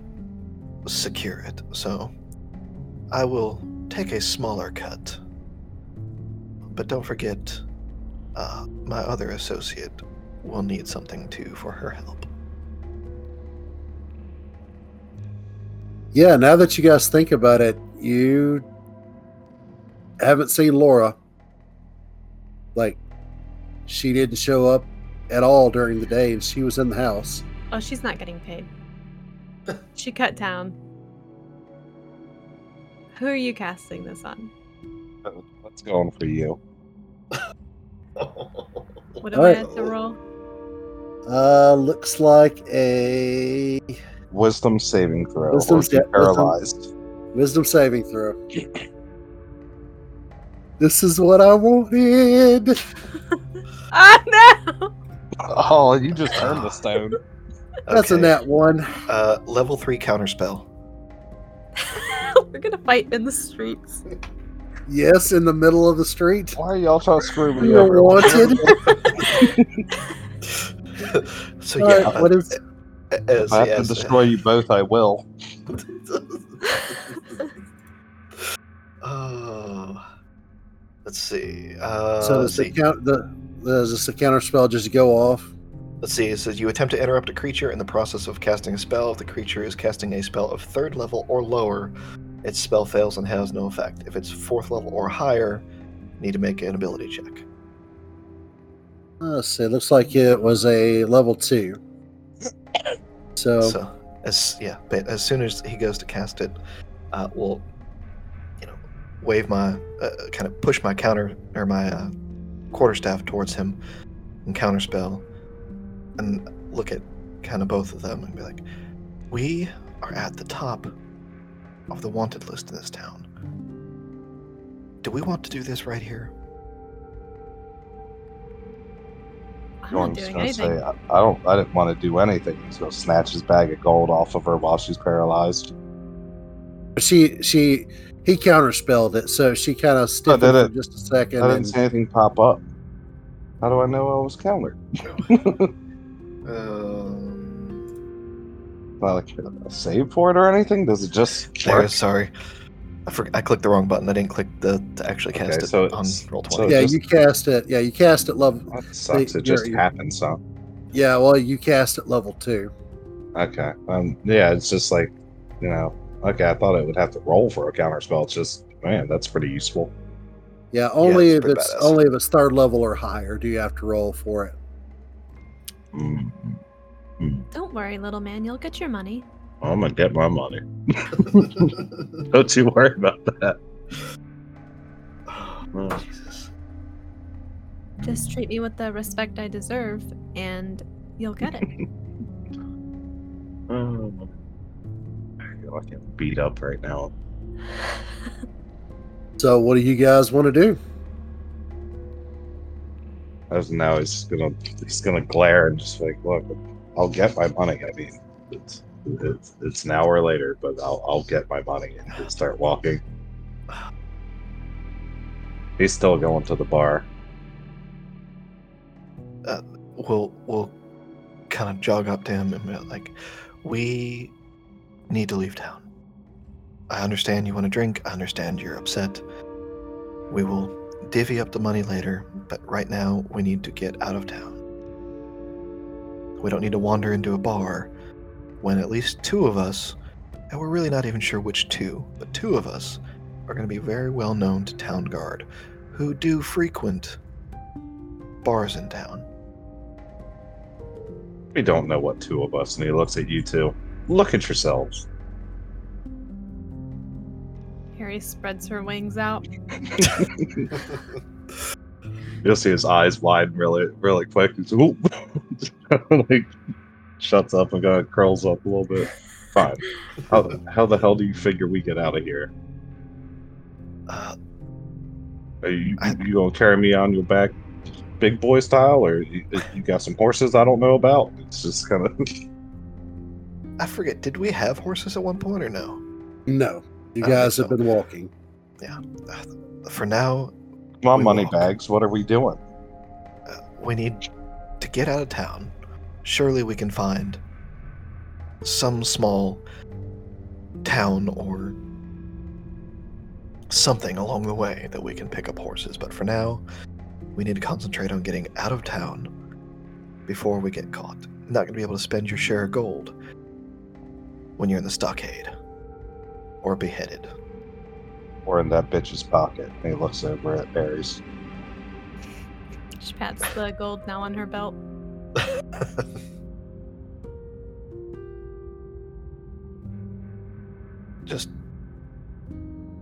secure it. So I will take a smaller cut. But don't forget." Uh, my other associate will need something too for her help. Yeah, now that you guys think about it, you haven't seen Laura. Like, she didn't show up at all during the day, and she was in the house. Oh, she's not getting paid. she cut down. Who are you casting this on? Let's for you. What do Alright. I have to roll? Uh, looks like a Wisdom saving throw. Wisdom or sa- paralyzed. wisdom saving throw. This is what I wanted. Ah no! Oh, you just turned the stone. That's a Okay, nat one. Uh, level three counterspell. We're gonna fight in the streets. Yes, in the middle of the street. Why are y'all trying to screw me You're over? wanted. so All yeah, right, what is? uh, as, If I have as- to destroy you both, I will. oh, let's see. Uh, So does the see. count the does the counter spell just go off? Let's see. It says you attempt to interrupt a creature in the process of casting a spell. If the creature is casting a spell of third level or lower, its spell fails and has no effect. If it's fourth level or higher, need to make an ability check. Let's see. It looks like it was a level two. So, So as yeah, but as soon as he goes to cast it, uh, we'll you know wave my uh, kind of push my counter or my uh, quarterstaff towards him and counterspell, and look at kind of both of them and be like, "We are at the top of the wanted list in this town. Do we want to do this right here?" I'm Going not doing anything. say, I, I don't. I didn't want to do anything. He's gonna snatch his bag of gold off of her while she's paralyzed. she she he counterspelled it, so she kind of stiffened did for it. just a second. I didn't And, see anything pop up. How do I know I was countered? Um, Not like a save for it or anything? Does it just there, work? sorry. I, for, I clicked the wrong button. I didn't click the to actually cast Okay, it so on it's- roll so twenty. yeah, just- you cast it. Yeah, you cast it level. That sucks. Hey, It just you're- happens, huh? Yeah, well, you cast it level two. Okay. Um. Yeah. It's just like, you know. Okay. I thought it would have to roll for a counter spell. It's just, man, that's pretty useful. Yeah, only it's if it's badass. only if it's third level or higher do you have to roll for it. Mm. Don't worry, little man. You'll get your money. I'm gonna get my money. Don't you worry about that. Oh, Jesus. Just treat me with the respect I deserve, and you'll get it. Oh. I feel like I'm beat up right now. So, what do you guys want to do? As now he's gonna he's gonna glare and just like, look, I'll get my money. I mean, it's it's, it's an hour later, but I'll I'll get my money and start walking. He's still going to the bar. Uh, we'll we'll kind of jog up to him and be like, "We need to leave town. I understand you want to drink. I understand you're upset. We will divvy up the money later, but right now we need to get out of town. We don't need to wander into a bar when at least two of us, and we're really not even sure which two, but two of us are going to be very well known to town guard who do frequent bars in town. We don't know what two of us, and he looks at you two. Look at yourselves. Harry spreads her wings out. You'll see his eyes widen really, really quick. He's, like shuts up and kind of curls up a little bit. Fine. How, how the hell do you figure we get out of here? Uh, Are you, I- you gonna carry me on your back, big boy style, or you, you got some horses I don't know about? It's just kind of. I forget. Did we have horses at one point or no? No, you guys think have been walking. Yeah. For now, Come on, We money bags. What are we doing? uh, we need to get out of town. Surely we can find some small town or something along the way that we can pick up horses. But for now, we need to concentrate on getting out of town before we get caught. Not going to be able to spend your share of gold when you're in the stockade or beheaded. Or in that bitch's pocket. And he looks over at Ares. She pats the gold now on her belt. Just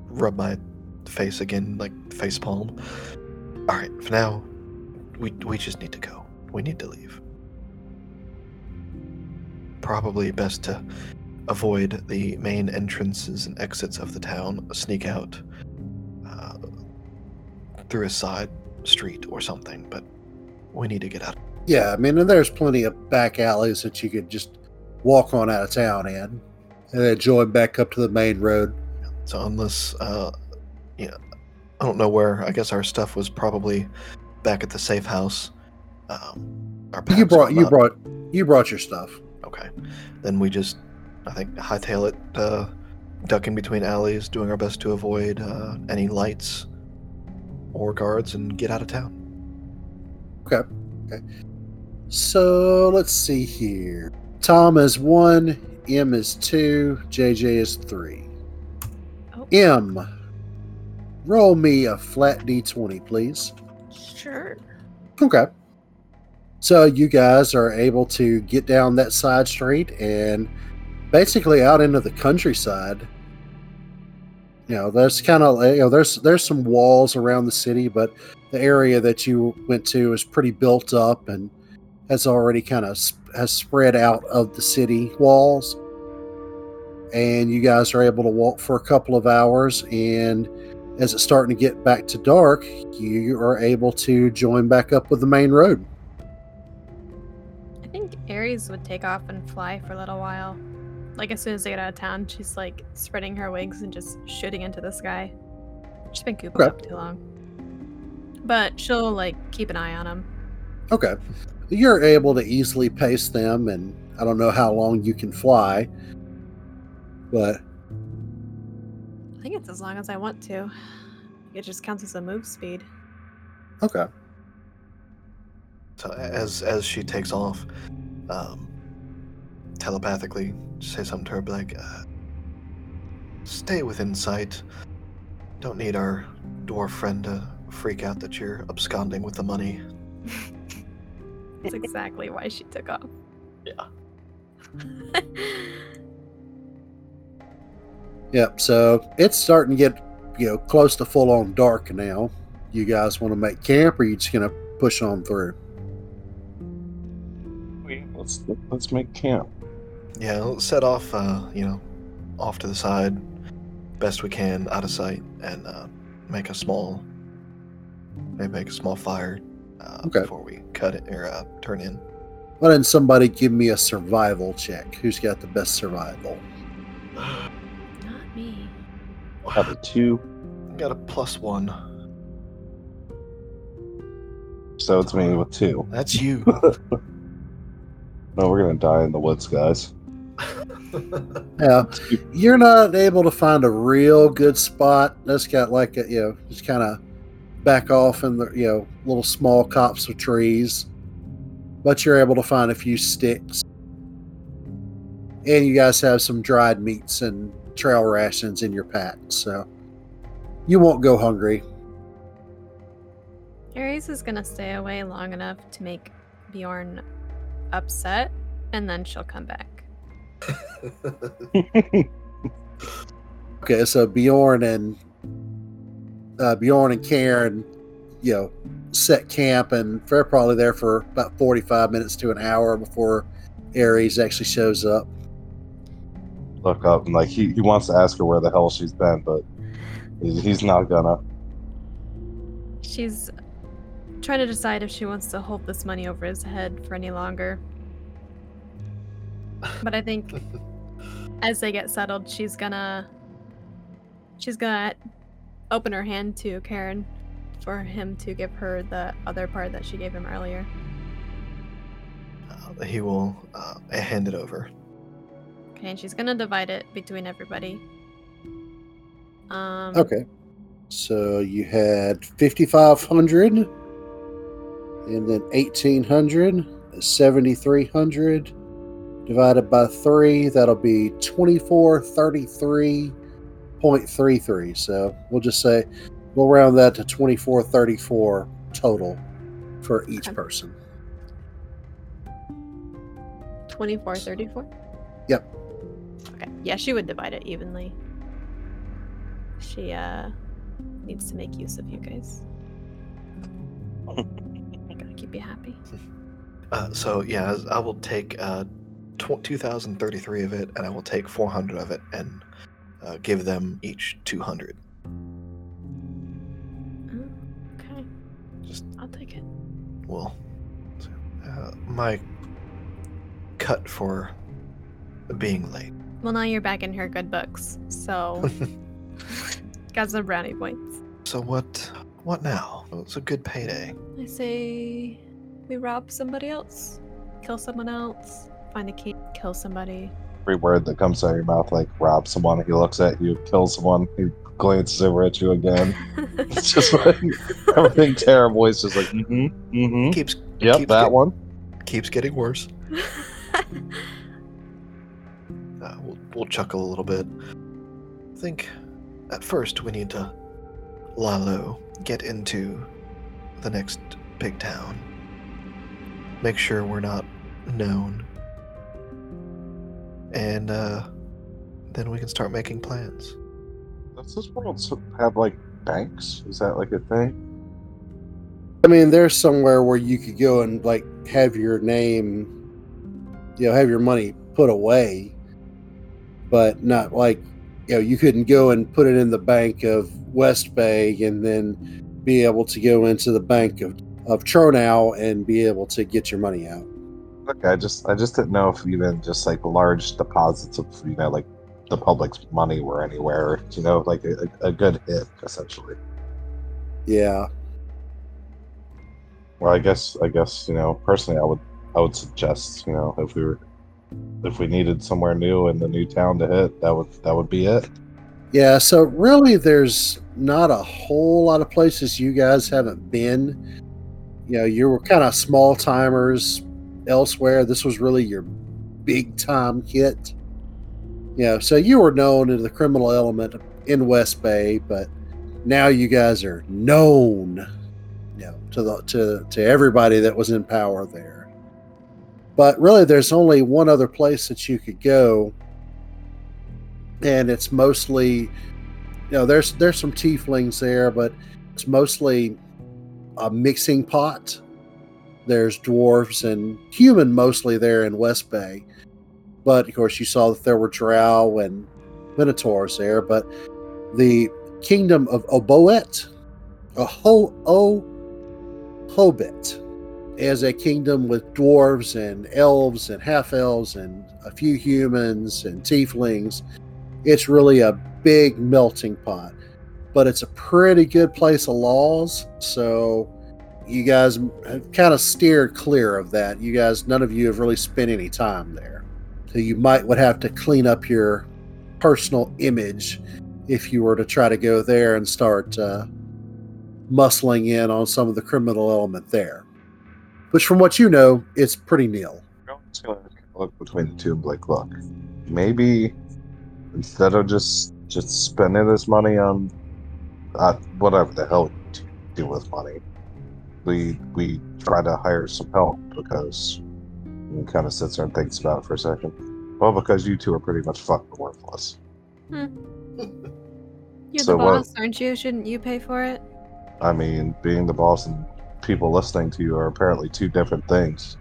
rub my face again, like face palm. All right, for now, we we just need to go. We need to leave. Probably best to avoid the main entrances and exits of the town. Sneak out uh, through a side street or something. But we need to get out. Yeah, I mean, and there's plenty of back alleys that you could just walk on out of town in, and then join back up to the main road. So unless, uh, yeah, I don't know where. I guess our stuff was probably back at the safe house. Um, our You brought you brought you brought your stuff. Okay, then we just, I think, hightail it, uh, ducking between alleys, doing our best to avoid uh, any lights or guards, and get out of town. Okay. Okay. So let's see here. Tom is one, M is two, JJ is three. Oh. M, roll me a flat d20, please. Sure. Okay. So you guys are able to get down that side street and basically out into the countryside. You know, there's kind of you know there's there's some walls around the city, but the area that you went to is pretty built up and has already kind of has spread out of the city walls. And you guys are able to walk for a couple of hours and as it's starting to get back to dark, you are able to join back up with the main road. I think Ares would take off and fly for a little while. Like as soon as they get out of town, she's like spreading her wings and just shooting into the sky. She's been cooped Okay. up too long. But she'll like keep an eye on them. Okay. You're able to easily pace them, and I don't know how long you can fly, but I think it's as long as I want to. It just counts as a move speed. okay. So as as she takes off, um, telepathically say something to her, be like, uh, "Stay within sight. Don't need our dwarf friend to freak out that you're absconding with the money." That's exactly why she took off. Yeah. Yep. So it's starting to get you know close to full on dark now. You guys want to make camp, or you just gonna push on through? Let's let's make camp. Yeah, we'll set off, uh, you know, off to the side, best we can, out of sight, and uh, make a small, maybe make a small fire uh, Okay. before we cut it or uh, turn in. Why didn't somebody give me a survival check? Who's got the best survival? Not me. I Have a two, I Got a plus one. so it's me with two. That's you. No, we're gonna die in the woods, guys. Yeah, you're not able to find a real good spot. That's got like a you know just kind of back off in the you know little small copse of trees, but you're able to find a few sticks, and you guys have some dried meats and trail rations in your pack, so you won't go hungry. Ares is gonna stay away long enough to make Bjorn upset and then she'll come back. Okay, so Bjorn and uh, Bjorn and Cairn, you know, set camp, and they're probably there for about forty-five minutes to an hour before Ares actually shows up. Look up and like he, he wants to ask her where the hell she's been, but he's not gonna. She's trying to decide if she wants to hold this money over his head for any longer. But I think as they get settled, she's gonna she's gonna open her hand to Cairn for him to give her the other part that she gave him earlier. Uh, he will uh, hand it over. Okay, and she's gonna divide it between everybody. Um, Okay, so you had fifty-five hundred, and then eighteen hundred, seventy-three hundred divided by three. That'll be twenty-four thirty-three point three three. So we'll just say we'll round that to twenty-four thirty-four total for each Okay. person. 24, 34? Yep. Okay. Yeah, she would divide it evenly. She uh needs to make use of you guys. I gotta keep you happy. Uh, so yeah, I will take uh, tw- 2,033 of it, and I will take 400 of it, and uh, give them each 200. Oh, okay. Just I'll take it. well, uh, my cut for being late. Well, now you're back in her good books, so got some brownie points. So what? What now? Well, It's a good payday. I say we rob somebody else, kill someone else, find a key, kill somebody. Every word that comes out of your mouth, like rob someone, he looks at you, kill someone, he glances over at you again. It's just like everything terrible. He's just like, mm-hmm, mm-hmm. Keeps Yep, keeps that get- one. keeps getting worse. Uh, we'll, we'll chuckle a little bit. I think at first we need to lie low, get into the next big town, make sure we're not known, and uh, then we can start making plans. Does this world have like banks? Is that like a thing? I mean, there's somewhere where you could go and like have your name, you know, have your money put away, but not like, you know, you couldn't go and put it in the bank of Westbay and then be able to go into the bank of of Tronau and be able to get your money out. Okay, I just I just didn't know if even just like large deposits of you know like the public's money were anywhere. You know, like a, a good hit essentially. Yeah, Well, I guess I guess you know personally, I would I would suggest you know if we were if we needed somewhere new in the new town to hit, that would that would be it. yeah. So really, there's not a whole lot of places you guys haven't been. You know, you were kind of small timers elsewhere. This was really your big time hit. You know, so you were known in the criminal element in Westbay, but now you guys are known, you know, to the to to everybody that was in power there. But really, there's only one other place that you could go, and it's mostly, you know, there's there's some tieflings there, but it's mostly a mixing pot. There's dwarves and human mostly there in Westbay, but of course you saw that there were drow and minotaurs there. But the kingdom of Oboet, a ho oh, o Hobit, is a kingdom with dwarves and elves and half elves and a few humans and tieflings. It's really a big melting pot, but it's a pretty good place of laws. So you guys have kind of steered clear of that. You guys, none of you have really spent any time there. So you might would have to clean up your personal image if you were to try to go there and start uh, muscling in on some of the criminal element there. Which, from what you know, it's pretty nil. Look between the two like, look, maybe instead of just just spending this money on uh, whatever the hell you do with money, we we try to hire some help because And kind of sits there and thinks about it for a second. Well, because you two are pretty much fucking worthless. Hmm. You're So the what- boss, aren't you? Shouldn't you pay for it? I mean, being the boss and people listening to you are apparently two different things.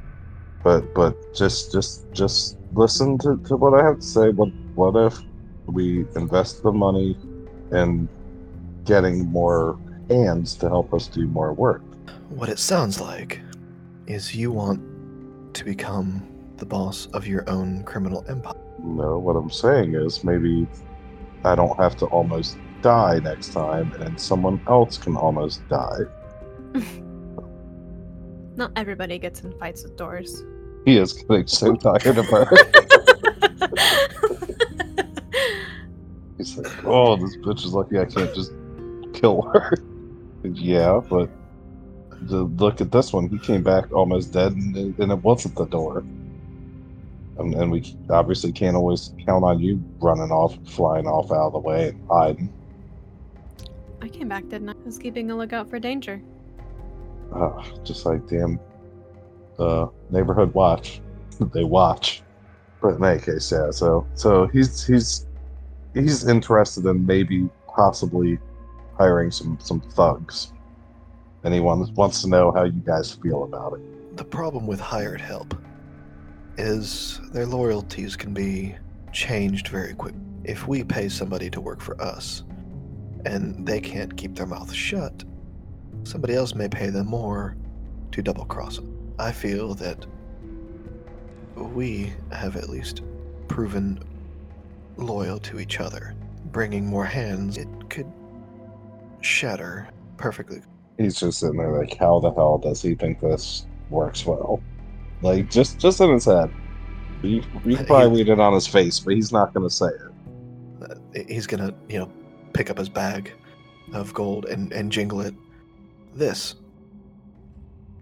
But but just just just listen to, to what I have to say. What what if we invest the money in getting more hands to help us do more work? What it sounds like is you want to become the boss of your own criminal empire. No, what I'm saying is maybe I don't have to almost die next time and someone else can almost die. Not everybody gets in fights with doors. He is getting so tired of her. He's like, oh, this bitch is lucky I can't just kill her. yeah, but the, look at this one. He came back almost dead, and, it- and it wasn't the door. And, and we obviously can't always count on you running off, flying off out of the way, and hiding. I came back, didn't I? I was keeping a lookout for danger. Ah, just like damn uh, neighborhood watch. they watch. But in any case, yeah. So so he's he's he's interested in maybe possibly hiring some some thugs, and he wants wants to know how you guys feel about it. The problem with hired help is their loyalties can be changed very quick. If we pay somebody to work for us and they can't keep their mouth shut, somebody else may pay them more to double cross them. I feel that we have at least proven loyal to each other. Bringing more hands, it could shatter perfectly. He's just sitting there like, how the hell does he think this works well? Like just just in his head. You, you can probably read it on his face, but he's not going to say it. uh, he's gonna you know pick up his bag of gold and and jingle it this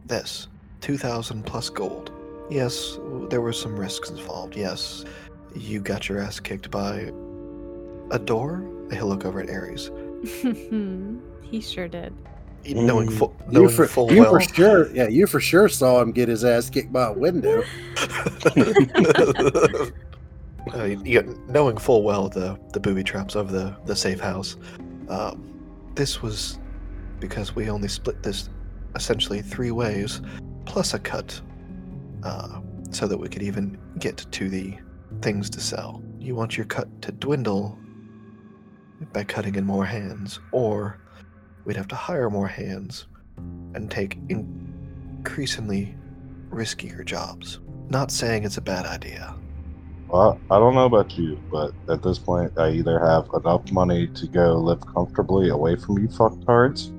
this 2000 plus gold yes there were some risks involved yes you got your ass kicked by a door he'll look over at ares he sure did. Knowing Mm, full You for, full you well for sure, yeah, you for sure saw him get his ass kicked by a window. Uh, you know, knowing full well the the booby traps of the the safe house, um, this was because we only split this essentially three ways, plus a cut, uh, so that we could even get to the things to sell. You want your cut to dwindle by cutting in more hands, or we'd have to hire more hands and take increasingly riskier jobs. Not saying it's a bad idea. Well, I don't know about you, but at this point, I either have enough money to go live comfortably away from you fucktards,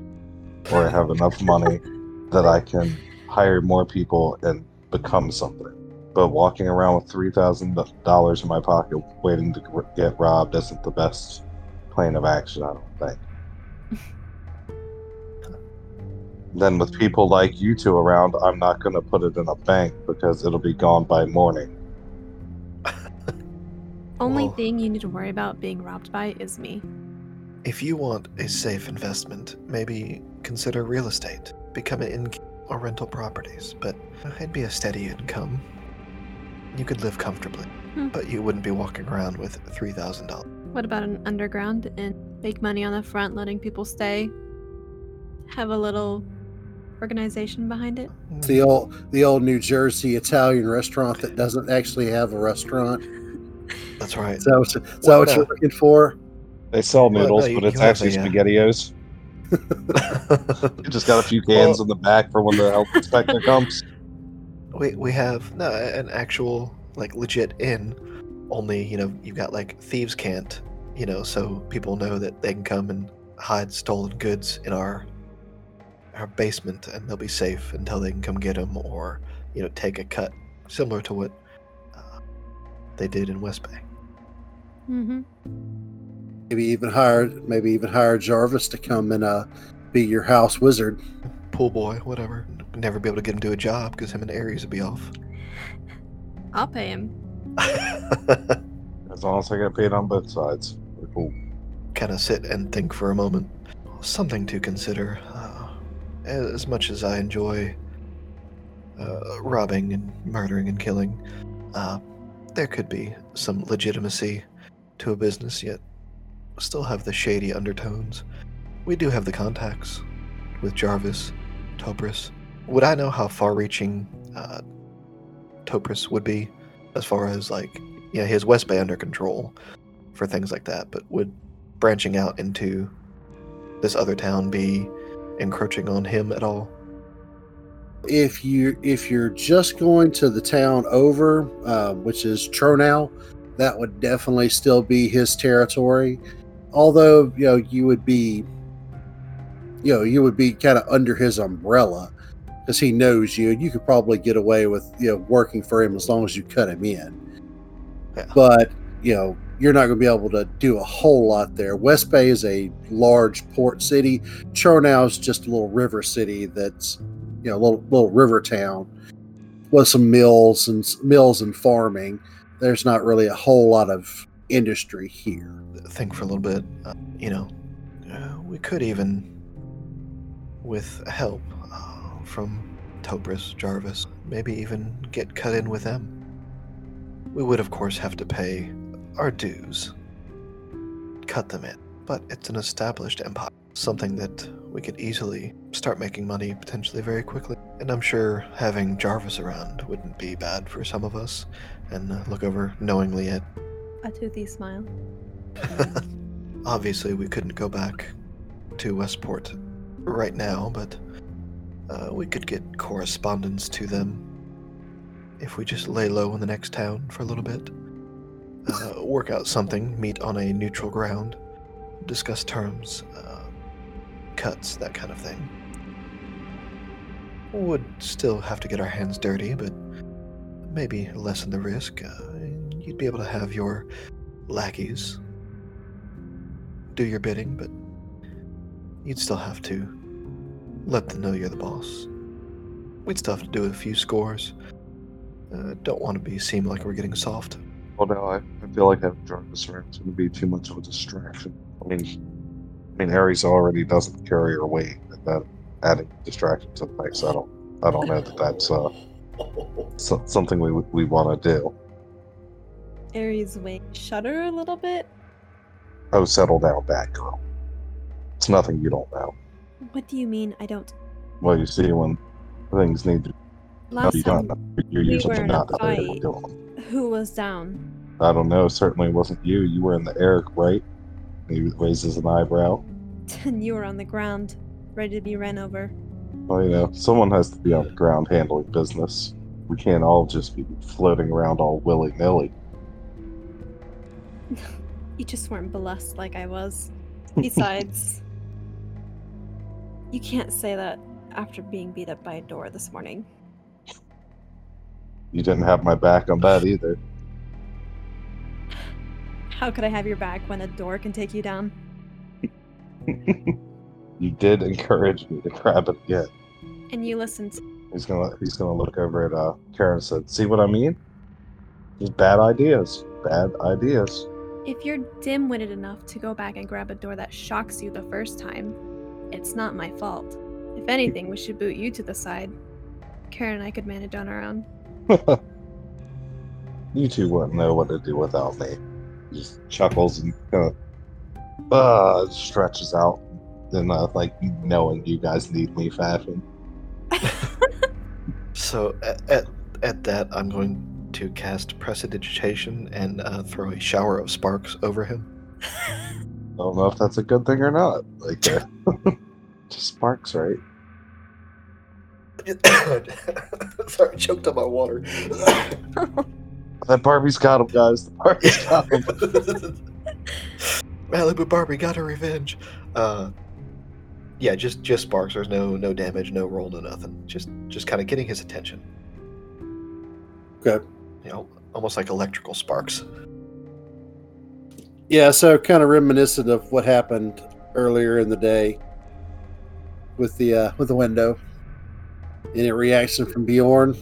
or I have enough money that I can hire more people and become something. But walking around with three thousand dollars in my pocket, waiting to get robbed, isn't the best plan of action. I don't think. Then, with people like you two around, I'm not going to put it in a bank because it'll be gone by morning. Only Well- thing you need to worry about being robbed by is me. If you want a safe investment, maybe consider real estate, become an in or rental properties, but it'd be a steady income. You could live comfortably, Hmm. but you wouldn't be walking around with three thousand dollars. What about an underground and make money on the front, letting people stay? Have a little organization behind it? It's the old the old New Jersey Italian restaurant that doesn't actually have a restaurant. That's right. Is that what, is that what no. you're looking for? They sell Well, noodles, no, you- but it's actually a, uh, spaghettios. You just got a few cans Well- in the back for when the health inspector comes. we we have no an actual like legit inn. Only you know you've got like thieves can't you know so people know that they can come and hide stolen goods in our our basement and they'll be safe until they can come get them or you know take a cut similar to what uh, they did in Westbay. Mm-hmm. Maybe even hire maybe even hire Jarvis to come and uh, be your house wizard. Pool boy, whatever. Never be able to get him to a job because him and Ares would be off. I'll pay him. As long as I get paid on both sides. we're Cool. kind of sit and think for a moment. Something to consider. As much as I enjoy uh, robbing and murdering and killing, uh, there could be some legitimacy to a business, yet still have the shady undertones. We do have the contacts with Jarvis, Topris. Would I know how far-reaching uh, Topris would be, as far as like, yeah, he has Westbay under control for things like that, but would branching out into this other town be encroaching on him at all? if you if you're just going to the town over, uh, which is Tronow, that would definitely still be his territory. Although you know you would be, you know, you would be kind of under his umbrella because he knows you. You could probably get away with you know working for him as long as you cut him in. Yeah. But you know you're not going to be able to do a whole lot there. Westbay is a large port city. Tronow is just a little river city that's you know little little river town with some mills and mills and farming. There's not really a whole lot of industry here. Think for a little bit. Uh, you know, uh, we could even, with help uh, from Topris, Jarvis, maybe even get cut in with them. We would, of course, have to pay our dues, cut them in, but it's an established empire, something that we could easily start making money potentially very quickly. And I'm sure having Jarvis around wouldn't be bad for some of us, and uh, look over knowingly at A toothy smile. Obviously, we couldn't go back to Westport right now, but uh, we could get correspondence to them if we just lay low in the next town for a little bit. Uh, work out something, meet on a neutral ground, discuss terms, uh, cuts, that kind of thing. Would still have to get our hands dirty, but maybe lessen the risk. Uh, you'd be able to have your lackeys do your bidding, but you'd still have to let them know you're the boss. We'd still have to do a few scores. Uh, don't want to be seem like we're getting soft. Well, no, I, I feel like having Jarvis around is going to be too much of a distraction. I mean, I mean, Ares already doesn't carry her weight, and then adding distraction to the mix, I don't, I don't know that that's uh, so, something we we want to do. Ares' wing shudder a little bit. Oh, settle down, bad girl. It's nothing you don't know. What do you mean? I don't. Well, you see, when things need to Last be done, you're we usually were not there to fight. do them. Who was down? I don't know. Certainly wasn't you. You were in the air, right? He raises an eyebrow. And you were on the ground, ready to be ran over. Well, you know, someone has to be on the ground handling business. We can't all just be floating around all willy nilly. You just weren't blessed like I was. Besides, you can't say that after being beat up by a door this morning. You didn't have my back on that either. How could I have your back when a door can take you down? you did encourage me to grab it again. And you listened. He's gonna he's gonna look over at uh Cairn and said, See what I mean? Just bad ideas. Bad ideas. If you're dim witted enough to go back and grab a door that shocks you the first time, it's not my fault. If anything, we should boot you to the side. Cairn and I could manage on our own. you two wouldn't know what to do without me. He just chuckles and kind of uh stretches out in uh, like knowing you guys need me fashion. So at, at, at that, I'm going to cast Prestidigitation and uh, throw a shower of sparks over him. I don't know if that's a good thing or not. Like uh, just sparks, right? Sorry, choked on my water. That Barbie's got him, guys. The Barbie's got him. Malibu Barbie got her revenge. Uh, yeah, just just sparks. There's no no damage, no roll, no nothing. Just just kind of getting his attention. Okay. You know, almost like electrical sparks. Yeah, so kind of reminiscent of what happened earlier in the day with the uh, with the window. Any reaction from Bjorn?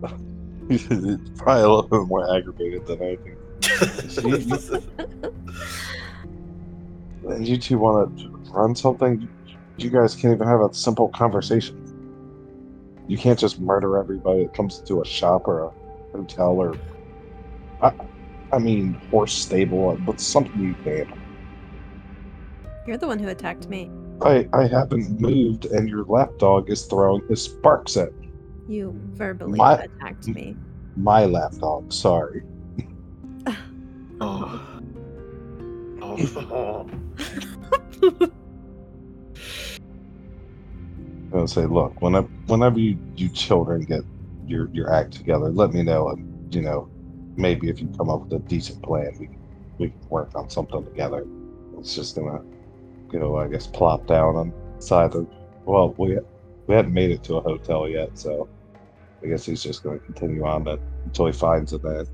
Probably a little bit more aggravated than anything. And you two want to run something? You guys can't even have a simple conversation. you can't just murder everybody that comes to a shop or a hotel or I, I mean horse stable, but something you can handle. You're the one who attacked me. I I haven't moved, and your lapdog is throwing his sparks at me. You verbally My- attacked me. my lapdog. Sorry. Oh. Oh. I would say, look, whenever whenever you, you children get your your act together, let me know, and you know, maybe if you come up with a decent plan, we we can work on something together. It's just gonna, you know, I guess plop down on the side of. Well, we we hadn't made it to a hotel yet, so I guess he's just gonna continue on that until he finds a bed.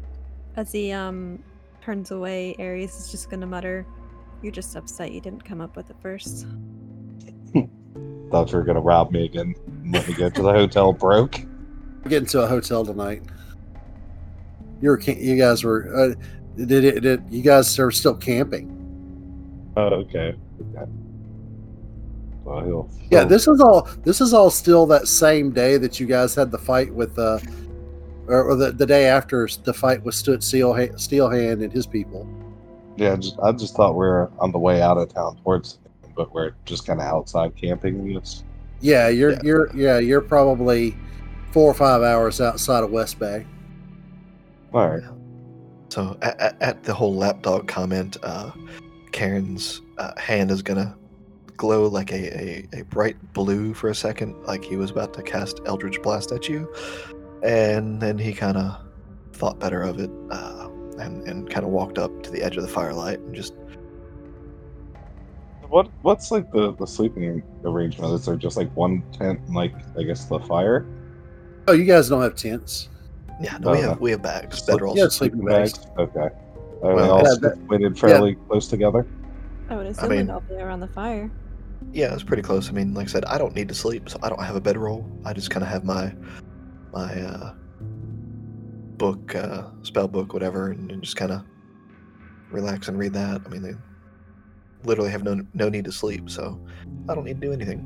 As he um turns away, Ares is just gonna mutter, "You're just upset you didn't come up with it first. Thought you were gonna rob me again. and Let me go to the hotel broke. We're getting to a hotel tonight. You were, ca- you guys were, uh, did it, did, you guys are still camping. Oh, okay. Okay. Well, he'll, Yeah, he'll- this is all, this is all still that same day that you guys had the fight with, uh, or, or the, the day after the fight with Stood Steel, Steelhand and his people. Yeah, just, I just thought we are on the way out of town towards, but we're just kind of outside camping. It's, Yeah, you're, Yeah. you're, yeah, you're probably four or five hours outside of Westbay. all right. So at, at the whole lapdog comment, uh, Cairn's uh, hand is gonna glow like a, a, a bright blue for a second, like he was about to cast Eldritch Blast at you, and then he kind of thought better of it, uh, and and kind of walked up to the edge of the firelight and just What what's like the the sleeping arrangement? Is there just like one tent, and, like I guess the fire? Oh, you guys don't have tents. yeah, no, we Uh, have we have bags, Sleep- bedrolls. yeah, sleeping bags. Okay. Are they Well, all yeah, situated fairly close together? I would assume mean- they'd all be around the fire. Yeah, it's pretty close. I mean, like I said, I don't need to sleep, so I don't have a bedroll. I just kind of have my my uh, book, uh, spell book, whatever, and, and just kind of relax and read that. I mean, they literally have no no need to sleep, so I don't need to do anything.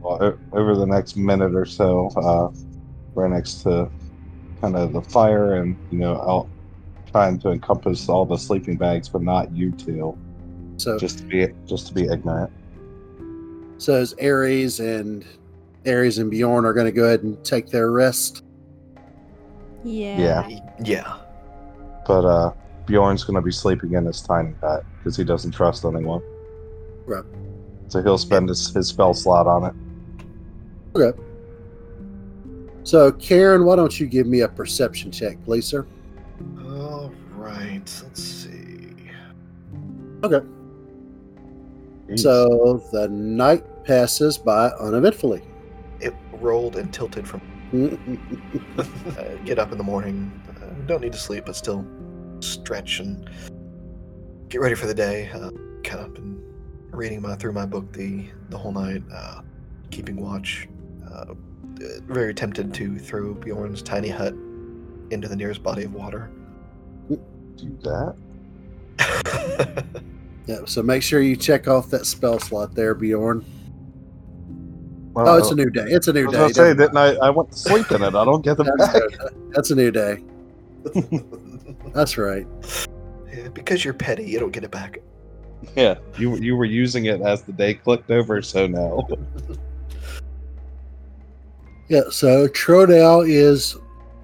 Well, over the next minute or so, uh, we're next to kind of the fire, and you know, out trying to encompass all the sleeping bags, but not you two, So, just to be just to be ignorant. so as Ares and Ares and Bjorn are going to go ahead and take their rest. Yeah. Yeah. Yeah, But uh, Bjorn's going to be sleeping in his tiny hut because he doesn't trust anyone. Right. So he'll spend his, his spell slot on it. Okay. So, Cairn, why don't you give me a perception check, please, sir? All right. Let's see. Okay. So the night passes by uneventfully. It rolled and tilted from. Uh, get up in the morning. Uh, don't need to sleep, but still stretch and get ready for the day. Uh, kind of been reading my through my book the the whole night, uh, keeping watch. Uh, very tempted to throw Bjorn's tiny hut into the nearest body of water. do that. yeah, so make sure you check off that spell slot there, Bjorn. Well, Oh, it's a new day. It's a new was day. gonna say, didn't I? I went to sleep in it. I don't get the That's, back. that's a new day. That's right. Yeah, because you're petty, you don't get it back. Yeah, you you were using it as the day clicked over, so no. Yeah, so Trodell is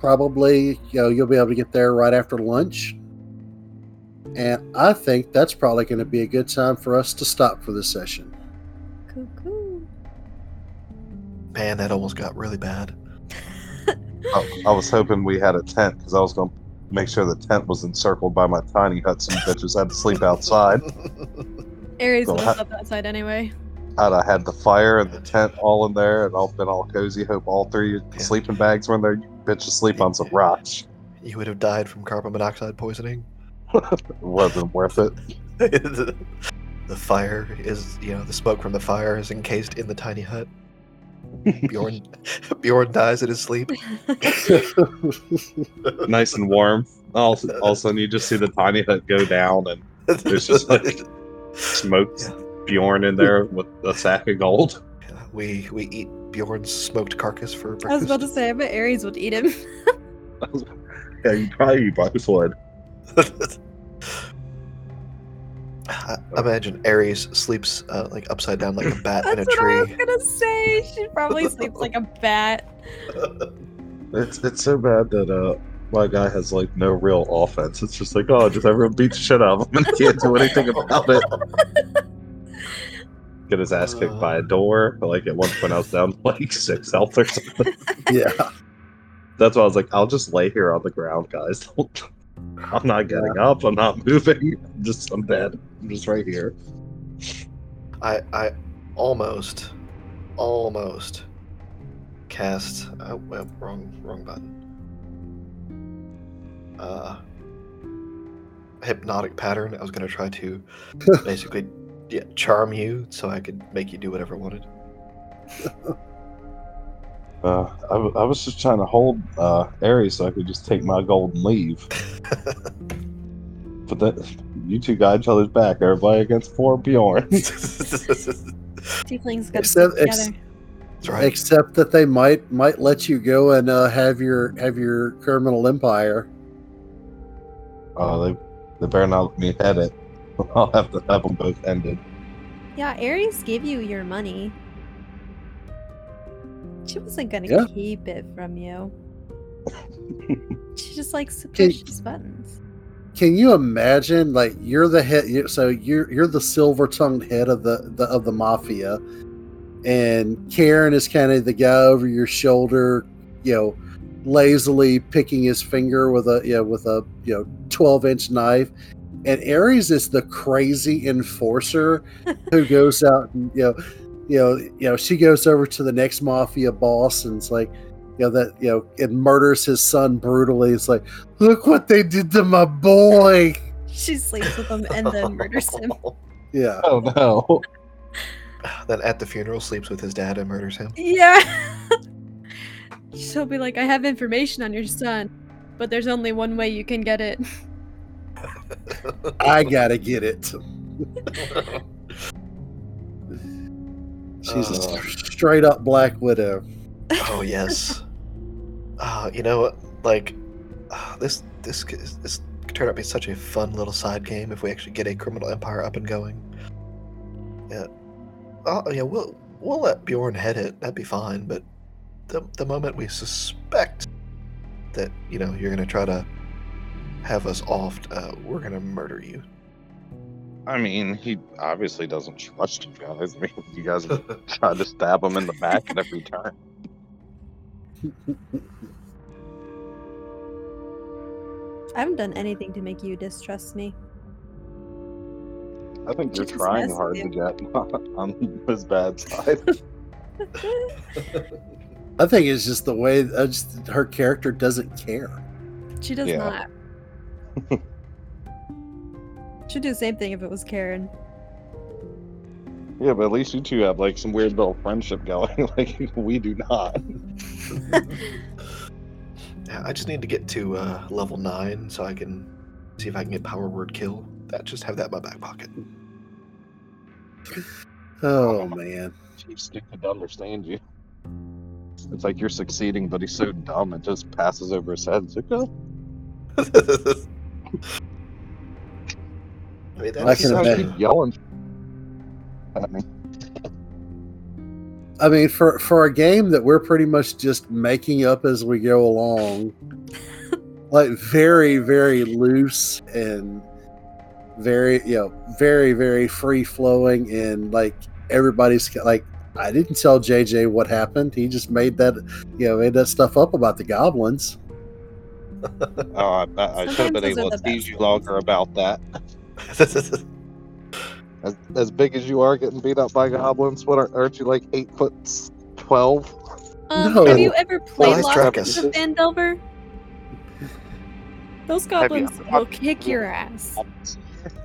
probably, you know, you'll be able to get there right after lunch. And I think that's probably going to be a good time for us to stop for this session. Cuckoo. Man, that almost got really bad. I, I was hoping we had a tent because I was going to make sure the tent was encircled by my tiny hut. Some bitches had to sleep outside. Ares Well, will ha- up outside anyway. I'd I had the fire and the tent all in there and all been all cozy, hope all three Yeah. sleeping bags were in there. You bitches sleep on some rocks. you would have died from carbon monoxide poisoning. It wasn't worth it. the, the fire is, you know, the smoke from the fire is encased in the tiny hut. Bjorn, Bjorn dies in his sleep. nice and warm. All, all of a sudden, you just see the tiny hut go down and There's just, like, smoke Yeah. Bjorn in there with a sack of gold. We we eat Bjorn's smoked carcass for breakfast. I was about to say, I bet Ares would eat him. Yeah, you probably, probably would. I imagine Ares sleeps uh, like upside down like a bat in a That's what I was gonna say. She probably sleeps like a bat. It's it's so bad that uh my guy has like no real offense. It's just like oh, just everyone beats the shit out of him and can't do anything about it. Get his ass kicked by a door. But like at one point, I was down like six health or something. Yeah. That's why I was like, I'll just lay here on the ground, guys. I'm not getting up. I'm not moving. I'm just I'm dead. I'm just right here. I I almost almost cast oh, well, wrong wrong button. Uh hypnotic pattern. I was gonna try to basically yeah, charm you so I could make you do whatever I wanted. Uh, I, w- I was just trying to hold uh, Ares so I could just take my gold and leave. But that you two got each other's back. Everybody against poor Bjorn. Tieflings got Except- stick ex- together. Right. Except that they might might let you go and uh, have your have your criminal empire. Oh, they they better not let me head it. I'll have to have them both ended. Yeah, Ares gave you your money. She wasn't gonna Yeah. keep it from you. She just likes to push his buttons. Can you imagine? Like you're the head, so you're you're the silver tongued head of the, the of the mafia, and Cairn is kind of the guy over your shoulder, you know, lazily picking his finger with a you know with a you know twelve inch knife, and Ares is the crazy enforcer who goes out and you know you know you know she goes over to the next mafia boss and it's like you know that you know and murders his son brutally. It's like look what they did to my boy. She sleeps with him and then murders him. Yeah. Oh no! then at the funeral sleeps with his dad and murders him. Yeah. She'll be like, I have information on your son, but there's only one way you can get it. I gotta get it. She's a Uh. st- straight up Black Widow. oh yes. Uh, you know? Like uh, this this this could turn out to be such a fun little side game if we actually get a criminal empire up and going. Yeah. Oh yeah, we'll we'll let Bjorn head it. That'd be fine. But the the moment we suspect that you know you're gonna try to have us off, uh, we're gonna murder you. I mean, he obviously doesn't trust you guys. I mean, you guys tried to stab him in the back at every turn. I haven't done anything to make you distrust me. I think you're trying hard with to get on his bad side. I think it's just the way uh, just her character doesn't care. she does Yeah. not. She'd do the same thing if it was Cairn. yeah, but at least you two have like some weird little friendship going. like we do not. Yeah, I just need to get to uh, level nine so I can see if I can get power word kill. That just have that in my back pocket. Oh man. Chief stupid to understand you. It's like you're succeeding, but he's so dumb it just passes over his head. It's like, oh, I mean, I that's, can I imagine. keep yelling at me. I mean, for for a game that we're pretty much just making up as we go along, like very very loose and very you know very very free flowing and like everybody's like I didn't tell JJ what happened. He just made that you know made that stuff up about the goblins. Oh, I, I, I should have Sometimes been able to tease you longer about that. As, as big as you are getting beat up by goblins, what are, aren't you like eight foot twelve? Um, No. Have you ever played Nice Lost Travis. of Phandelver? Those Have you- goblins will kick your ass.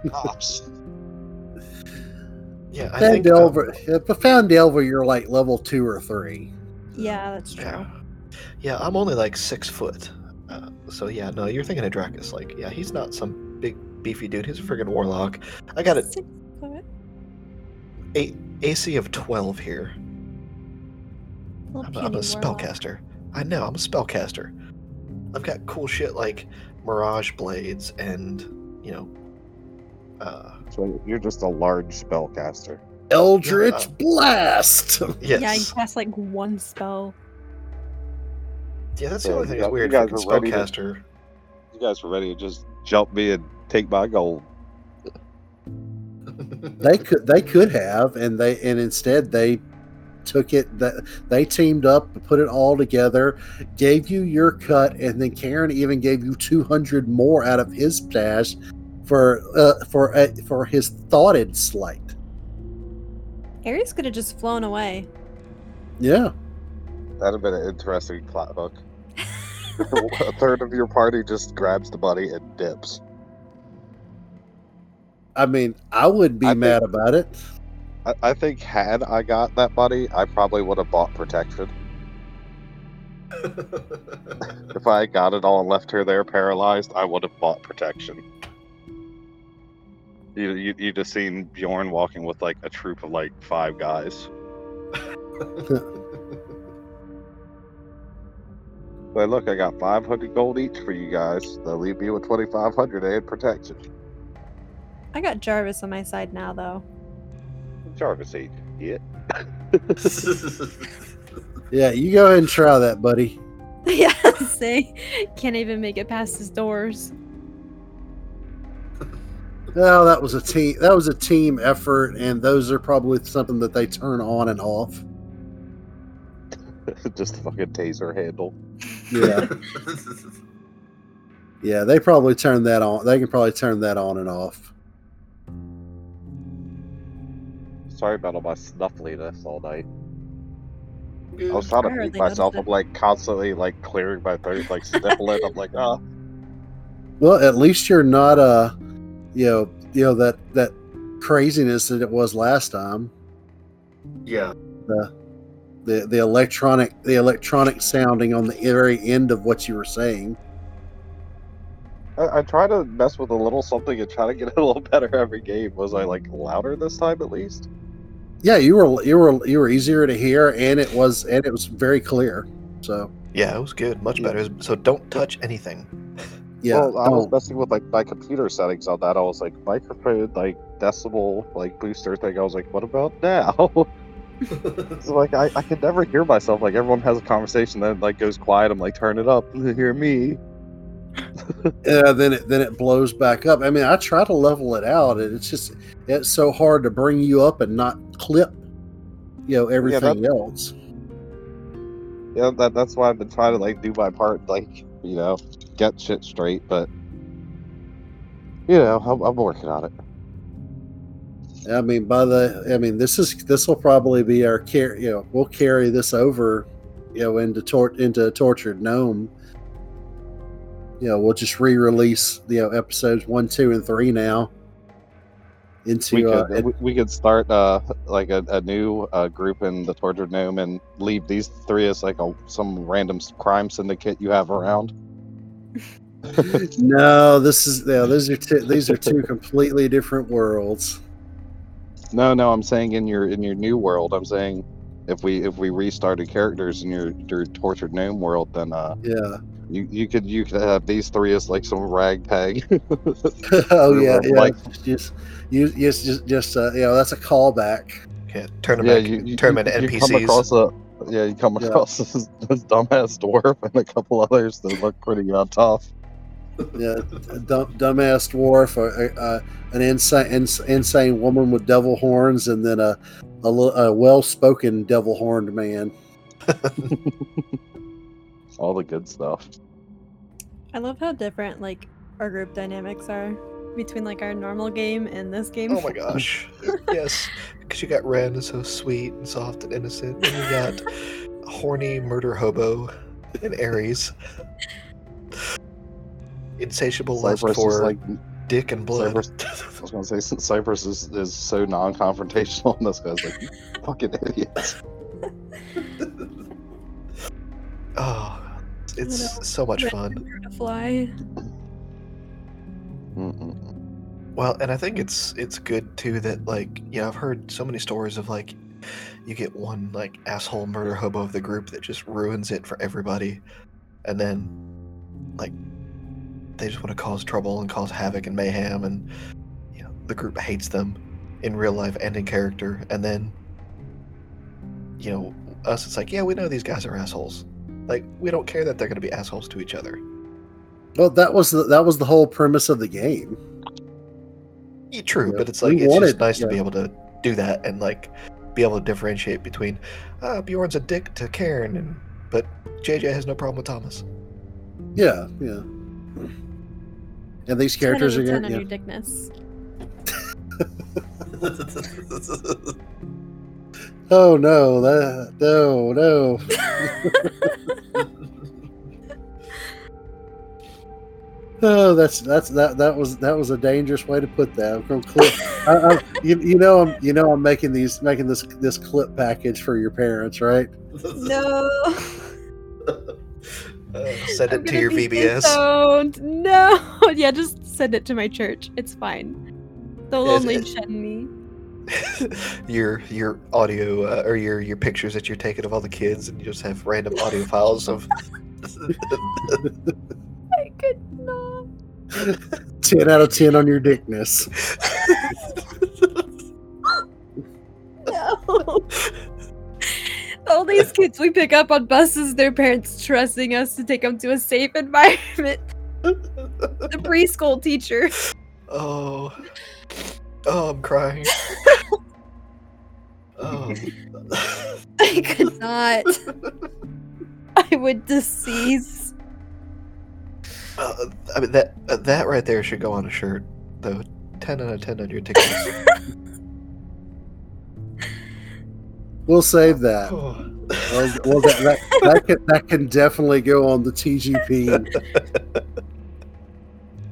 Yeah, I think. Phandelver, uh, but Phandelver, you're like level two or three. Yeah, that's true. Yeah. Yeah, I'm only like six foot. So yeah, no, you're thinking of Dracus. Like, yeah, he's not some big beefy dude. He's a friggin' warlock. I got it Six foot. eight AC of twelve here. Little I'm, a- I'm a spellcaster. I know, I'm a spellcaster. I've got cool shit like Mirage Blades and, you know, uh, So you're just a large spellcaster. Eldritch uh, Blast. yes. Yeah, you cast like one spell. Yeah, that's the only thing that's weird. you guys Freaking are to- You guys were ready to just jump me and take my gold. they could they could have and they and instead they took it that they teamed up put it all together gave you your cut and then Cairn even gave you 200 more out of his stash for uh, for uh, for his thoughted slight Ares could have just flown away. yeah That'd have been an interesting plot hook. a third of your party just grabs the money and dips. i mean i wouldn't be I think- mad about it I, I think had I got that money, I probably would have bought protection. If I got it all and left her there paralyzed, I would have bought protection. You, you, you just seen Bjorn walking with like a troop of like five guys. But look, I got 500 gold each for you guys. They'll leave me with 2,500 and protection. I got Jarvis on my side now, though. Jarvis ate it. yeah you go ahead and try that buddy yeah, see? Can't even make it past his doors. well that was a team that was a team effort and those are probably something that they turn on and off just a fucking taser handle. yeah yeah they probably turn that on they can probably turn that on and off Sorry about all my snuffliness all night. I was trying to hardly feed myself. noticed I'm like constantly like clearing my throat, like sniffling. I'm like, ah, Well, at least you're not uh you know you know that that craziness that it was last time. yeah. The the the electronic the electronic sounding on the very end of what you were saying. I, I try to mess with a little something and try to get it a little better every game. Was I like louder this time at least? Yeah, you were you were you were easier to hear and it was and it was very clear. So yeah, it was good. Much Yeah. better. So don't touch anything. yeah, well, I was oh. messing with like my computer settings on that. I was like microphone, like decibel, like booster thing. I was like, what about now? so like I, I can never hear myself. Like everyone has a conversation, then it, like goes quiet. I'm like, turn it up, and hear me. yeah, then it then it blows back up. I mean, I try to level it out, and it's just it's so hard to bring you up and not clip, you know, everything else. Yeah, that, that's why I've been trying to like do my part, like you know, get shit straight. But you know, I'm, I'm working on it. I mean, by the, I mean, this is this will probably be our care. You know, we'll carry this over, you know, into tor- into tortured gnome. You know, we'll just re-release you know episodes one, two, and three now. Into We uh, could we, we could start uh like a, a new uh, group in the tortured gnome and leave these three as like a some random crime syndicate you have around. no, this is yeah, these are two, these are two completely different worlds. No, no, I'm saying in your in your new world. I'm saying if we if we restarted characters in your your tortured gnome world, then uh Yeah. you you could you could have these three as like some ragtag. oh yeah, yeah. Like- just you just just just uh, you know that's a callback. Yeah, turn them yeah, back, you, you, turn them you- into you come NPCs. across a yeah, you come Yeah. across this, this dumbass dwarf and a couple others that look pretty uh, tough. Yeah, dumb, dumbass dwarf, a, a, a, an insane insane woman with devil horns, and then a a, a well-spoken devil horned man. All the good stuff. I love how different like our group dynamics are between like our normal game and this game. Oh my gosh. yes. Because you got Ren, so sweet and soft and innocent. And you got horny murder hobo and Ares. Insatiable lust Cypress for like dick and blood. Cypress. I was gonna say since Cypress is, is so non-confrontational, and this guy's like, fucking idiots. oh, it's so much fun. To fly. Mm-mm. Well, and I think it's it's good too that like you know I've heard so many stories of like you get one like asshole murder hobo of the group that just ruins it for everybody, and then like they just want to cause trouble and cause havoc and mayhem, and you know the group hates them in real life and in character, and then you know us, it's like yeah, we know these guys are assholes. Like we don't care that they're going to be assholes to each other. Well, that was the, that was the whole premise of the game. Yeah, true, Yeah, but it's like it's wanted- just nice to be able to do that and like be able to differentiate between uh, Bjorn's a dick to Cairn, and but JJ has no problem with Thomas. Yeah, yeah. And these characters are of 10 going on yeah. dickness. Oh no, that no, no. Oh, that's that's that that was that was a dangerous way to put that. I'm clip. I, I, you, you know I'm you know I'm making these making this this clip package for your parents, right? no. Uh, send it to your VBS. disowned. No. Yeah, just send it to my church. It's fine. They'll Is only it- shun me. your your audio uh, or your your pictures that you're taking of all the kids, and you just have random audio files of. I could not. Ten out of ten on your dickness. No. All these kids we pick up on buses, their parents trusting us to take them to a safe environment. The preschool teacher. oh, oh, I'm crying. Oh. I could not. I would decease. Uh, I mean that uh, that right there should go on a shirt, though. Ten out of ten on your tickets. We'll save that. Oh. Well, well, that, that, that, can, that can definitely go on the TGP.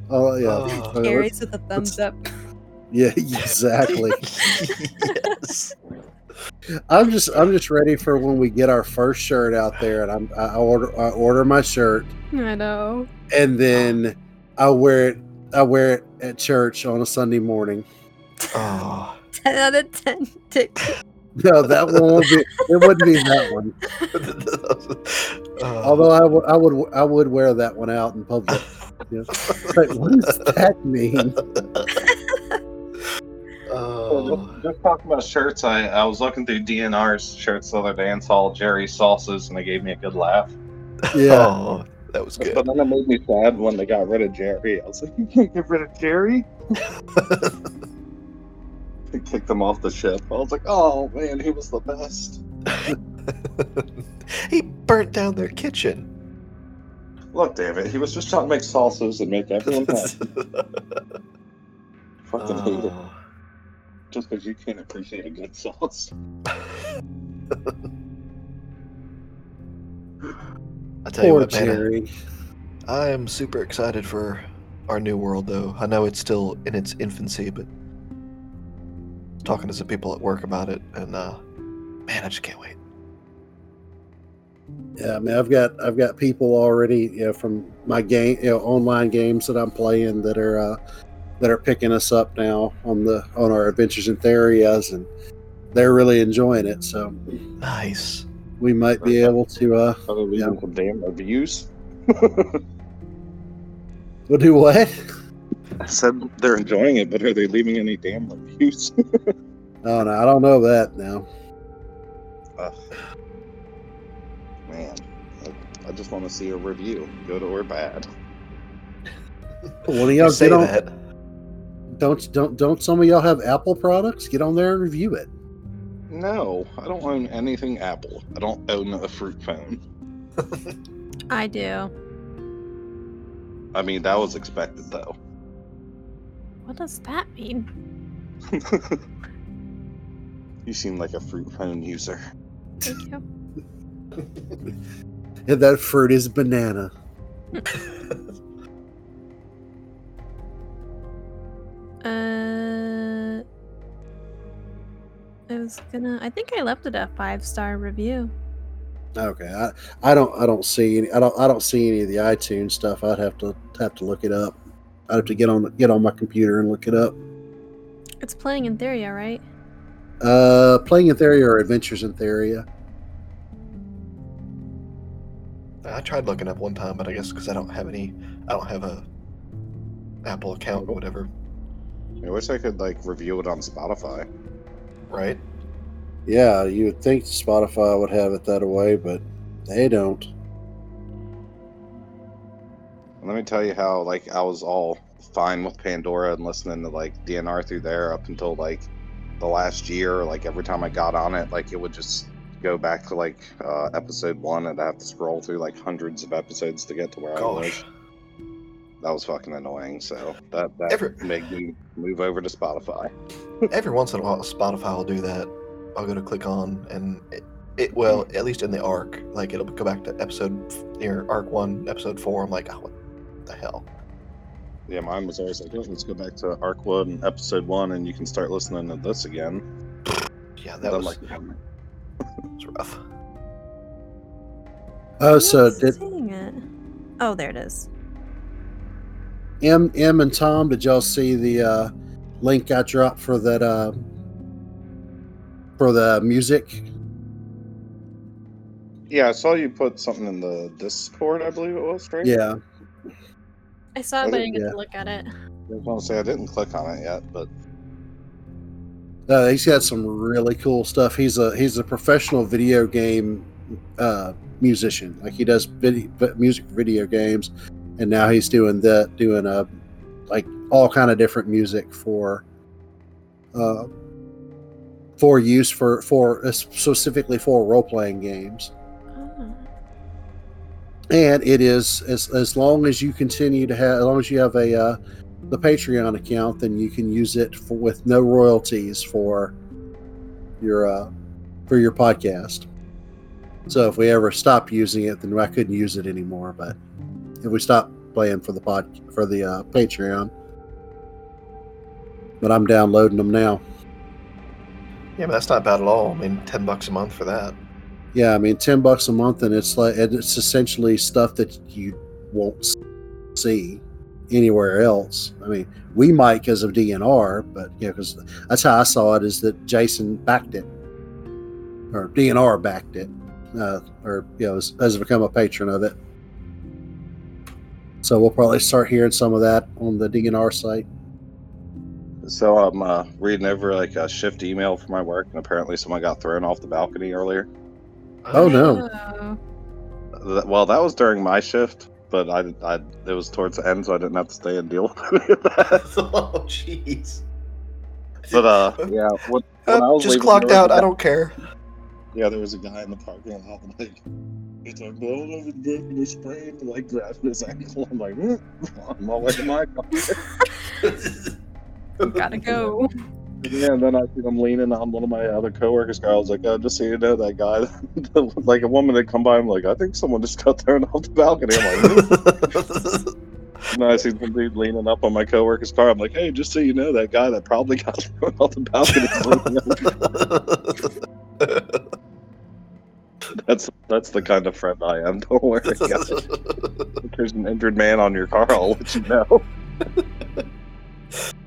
Oh yeah, Oh. Uh, Carries with a thumbs up. yeah, exactly. yes. I'm just I'm just ready for when we get our first shirt out there, and I'm I order I order my shirt, I know. and then I wear it I wear it at church on a Sunday morning. Oh. 10 out of 10 tick. No, that one won't be. It wouldn't be that one. Oh. Although I would I would I would wear that one out in public. Yeah. Like, what does that mean? oh. Just talking about shirts, I, I was looking through DNR's shirts the other day and saw Jerry's sauces, and they gave me a good laugh. Yeah. Oh, that was good. But then it made me sad when they got rid of Jerry. I was like, you can't get rid of Jerry? They kicked him off the ship. I was like, oh man, he was the best. he burnt down their kitchen. Look, David, he was just trying to make sauces and make everyone happy. Fucking hate it. Oh. Just because you can't appreciate a good sauce. I tell you Poor what, man, I am super excited for our new world, though. I know it's still in its infancy, but talking to some people at work about it, and uh, man, I just can't wait. Yeah, I mean, I've got I've got people already, you know, from my game, you know, online games that I'm playing that are uh, that are picking us up now on the on our adventures in Therias, and they're really enjoying it. So Nice. we might be able to. uh Are they leaving Yeah. some damn reviews? We'll do what? I said they're enjoying it, but are they leaving any damn reviews? Oh no, I don't know that now. Ugh. Man, I, I just want to see a review, good or bad. One of You y'all say get on. that. Don't don't don't some of y'all have Apple products? Get on there and review it. No, I don't own anything Apple. I don't own a fruit phone. I do. I mean, that was expected though. What does that mean? you seem like a fruit phone user. Thank you. And that fruit is banana. Uh, I was gonna. I think I left it a five star review. Okay, I, I don't I don't see any I don't I don't see any of the iTunes stuff. I'd have to have to look it up. I'd have to get on get on my computer and look it up. It's playing in Theria, right? Uh, playing in Theria or Adventures in Theria. I tried looking up one time, but I guess because I don't have any, I don't have a Apple account or whatever, I wish I could like review it on Spotify. right? Yeah, you would think Spotify would have it that way, but they don't. Let me tell you how like I was all fine with Pandora and listening to like DNR through there up until like the last year. Like every time I got on it, like it would just go back to like uh, episode one, and I have to scroll through like hundreds of episodes to get to where I was. That was fucking annoying. So that that Every- made me move over to Spotify. every once in a while, Spotify will do that. I'll go to click on, and it, it well, at least in the arc, like it'll go back to episode near arc one, episode four. I'm like, oh, what the hell? Yeah, mine was always like, oh, let's go back to Arc One, Episode One, and you can start listening to this again. Yeah, that And I'm was, like, was rough. Oh, so I'm not did seeing it. Oh, there it is. M M and Tom? Did y'all see the uh, link I dropped for that uh, for the music? yeah, I saw you put something in the Discord, I believe it was, right? Yeah, I saw it, but I didn't get Yeah. to look at it. I was gonna say I didn't click on it yet, but uh, he's got some really cool stuff. He's a he's a professional video game uh, musician. Like he does video, music for video games, and now he's doing that, doing a like all kind of different music for uh, for use for for uh, specifically for role playing games. And it is as as long as you continue to have as long as you have a uh, the patreon account then you can use it for, with no royalties for your uh for your podcast so if we ever stop using it then i couldn't use it anymore but if we stop playing for the pod for the uh, patreon but i'm downloading them now Yeah, but that's not bad at all. I mean, ten bucks a month for that. Yeah i mean 10 bucks a month and it's like it's essentially stuff that you won't see anywhere else. I mean we might because of dnr but yeah because that's how i saw it is that jason backed it. Or dnr backed it uh, or you know has, has become a patron of it. So we'll probably start hearing some of that on the dnr site. So I'm uh, reading over like a shift email for my work, and apparently someone got thrown off the balcony earlier. Oh, no. Well, that was during my shift, but I, I it was towards the end, so I didn't have to stay and deal with any of that. oh, jeez. But uh, yeah, when, when I was just leaving, clocked out. a I guy- don't care. Yeah, there was a guy in the parking lot, like he's like, "Well, I was broken his sprain, like grabbing his ankle." I'm like, mm, "I'm all my way to my car." Gotta go. Yeah, and then I see them leaning on one of my other coworkers' car. I was like, oh, just so you know, that guy, like a woman had come by. I'm like, I think someone just got thrown off the balcony. I'm like, and I see some dude leaning up on my coworker's car. I'm like, hey, just so you know, that guy that probably got thrown off the balcony. is leaning up." that's that's the kind of friend I am. Don't worry. If there's an injured man on your car, I'll let you know.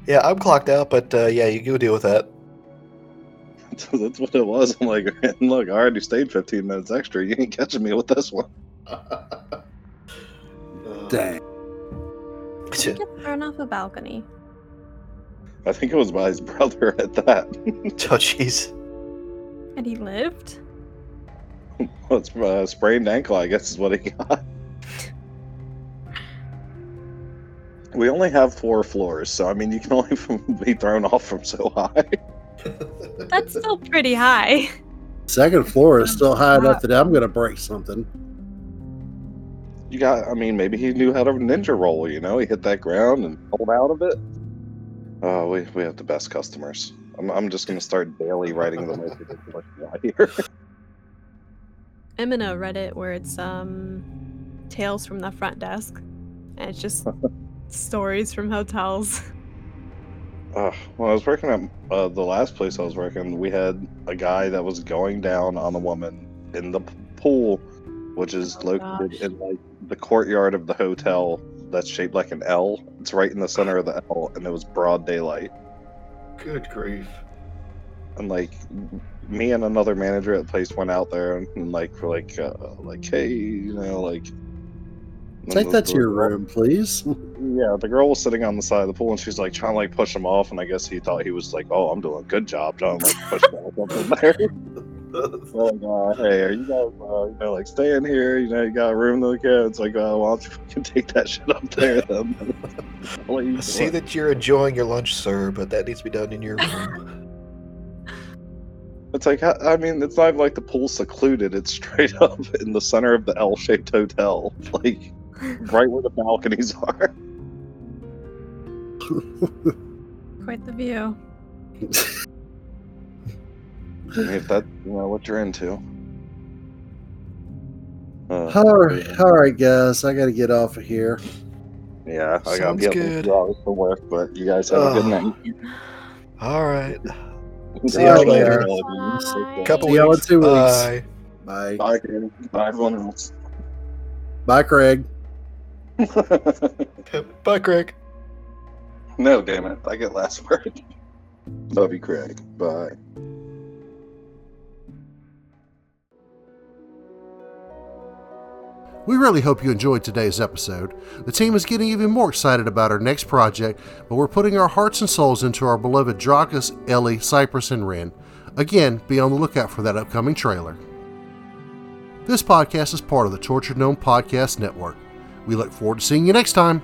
Yeah, I'm clocked out, but uh, yeah, you go deal with that. So that's what it was. I'm like, look, I already stayed 15 minutes extra. You ain't catching me with this one. dang Get thrown off a balcony. I think it was by his brother at that. Oh, jeez. And he lived? well, it's uh, sprained ankle, I guess, is what he got. We only have four floors, so I mean, you can only be thrown off from so high. That's still pretty high. second floor is still high enough that i'm gonna break something You got, I mean, maybe he knew how to ninja roll, you know? He hit that ground and pulled out of it. Oh, we, we have the best customers. I'm, I'm just going to start daily writing the most ridiculous guy here. I'm in a Reddit where it's um tales from the front desk. And it's just stories from hotels. Uh, when I was working at uh, the last place I was working, we had a guy that was going down on a woman in the pool, which is Oh, located gosh. in like the courtyard of the hotel that's shaped like an L. It's right in the center of the L, and it was broad daylight. Good grief. and like me and another manager at the place went out there and, and like we're like uh, like hey you know like Take the- that to your girl- room, please. Yeah, the girl was sitting on the side of the pool and she's like trying to like push him off, and I guess he thought he was like, "Oh, I'm doing a good job, trying to like push him off up in there." We're like, uh, hey, are you guys, uh, you know, like staying here? You know, you got room to the kids. Like, uh, why don't you fucking take that shit up there then? I'll let you I see that you're enjoying your lunch, sir, but that needs to be done in your room. It's like, I I mean, it's not like the pool secluded. It's straight up in the center of the L-shaped hotel, like right where the balconies are. Quite the view. If that, you know, what you're into. Uh, all right, all right, guys. I got to get off of here. Yeah, I gotta Sounds be up in good. two hours for work, but you guys have a good night. All right. See y'all later. Bye. Couple See y'all in weeks. two weeks. Bye. Bye. Bye, Bye, everyone else. Bye, Craig. Bye, Craig. no, damn it. I get last word. Love you, Craig. Bye. We really hope you enjoyed today's episode. The team is getting even more excited about our next project, but we're putting our hearts and souls into our beloved Drakus, Ellie, Cypress, and Ren. Again, be on the lookout for that upcoming trailer. This podcast is part of the Tortured Gnome Podcast Network. We look forward to seeing you next time.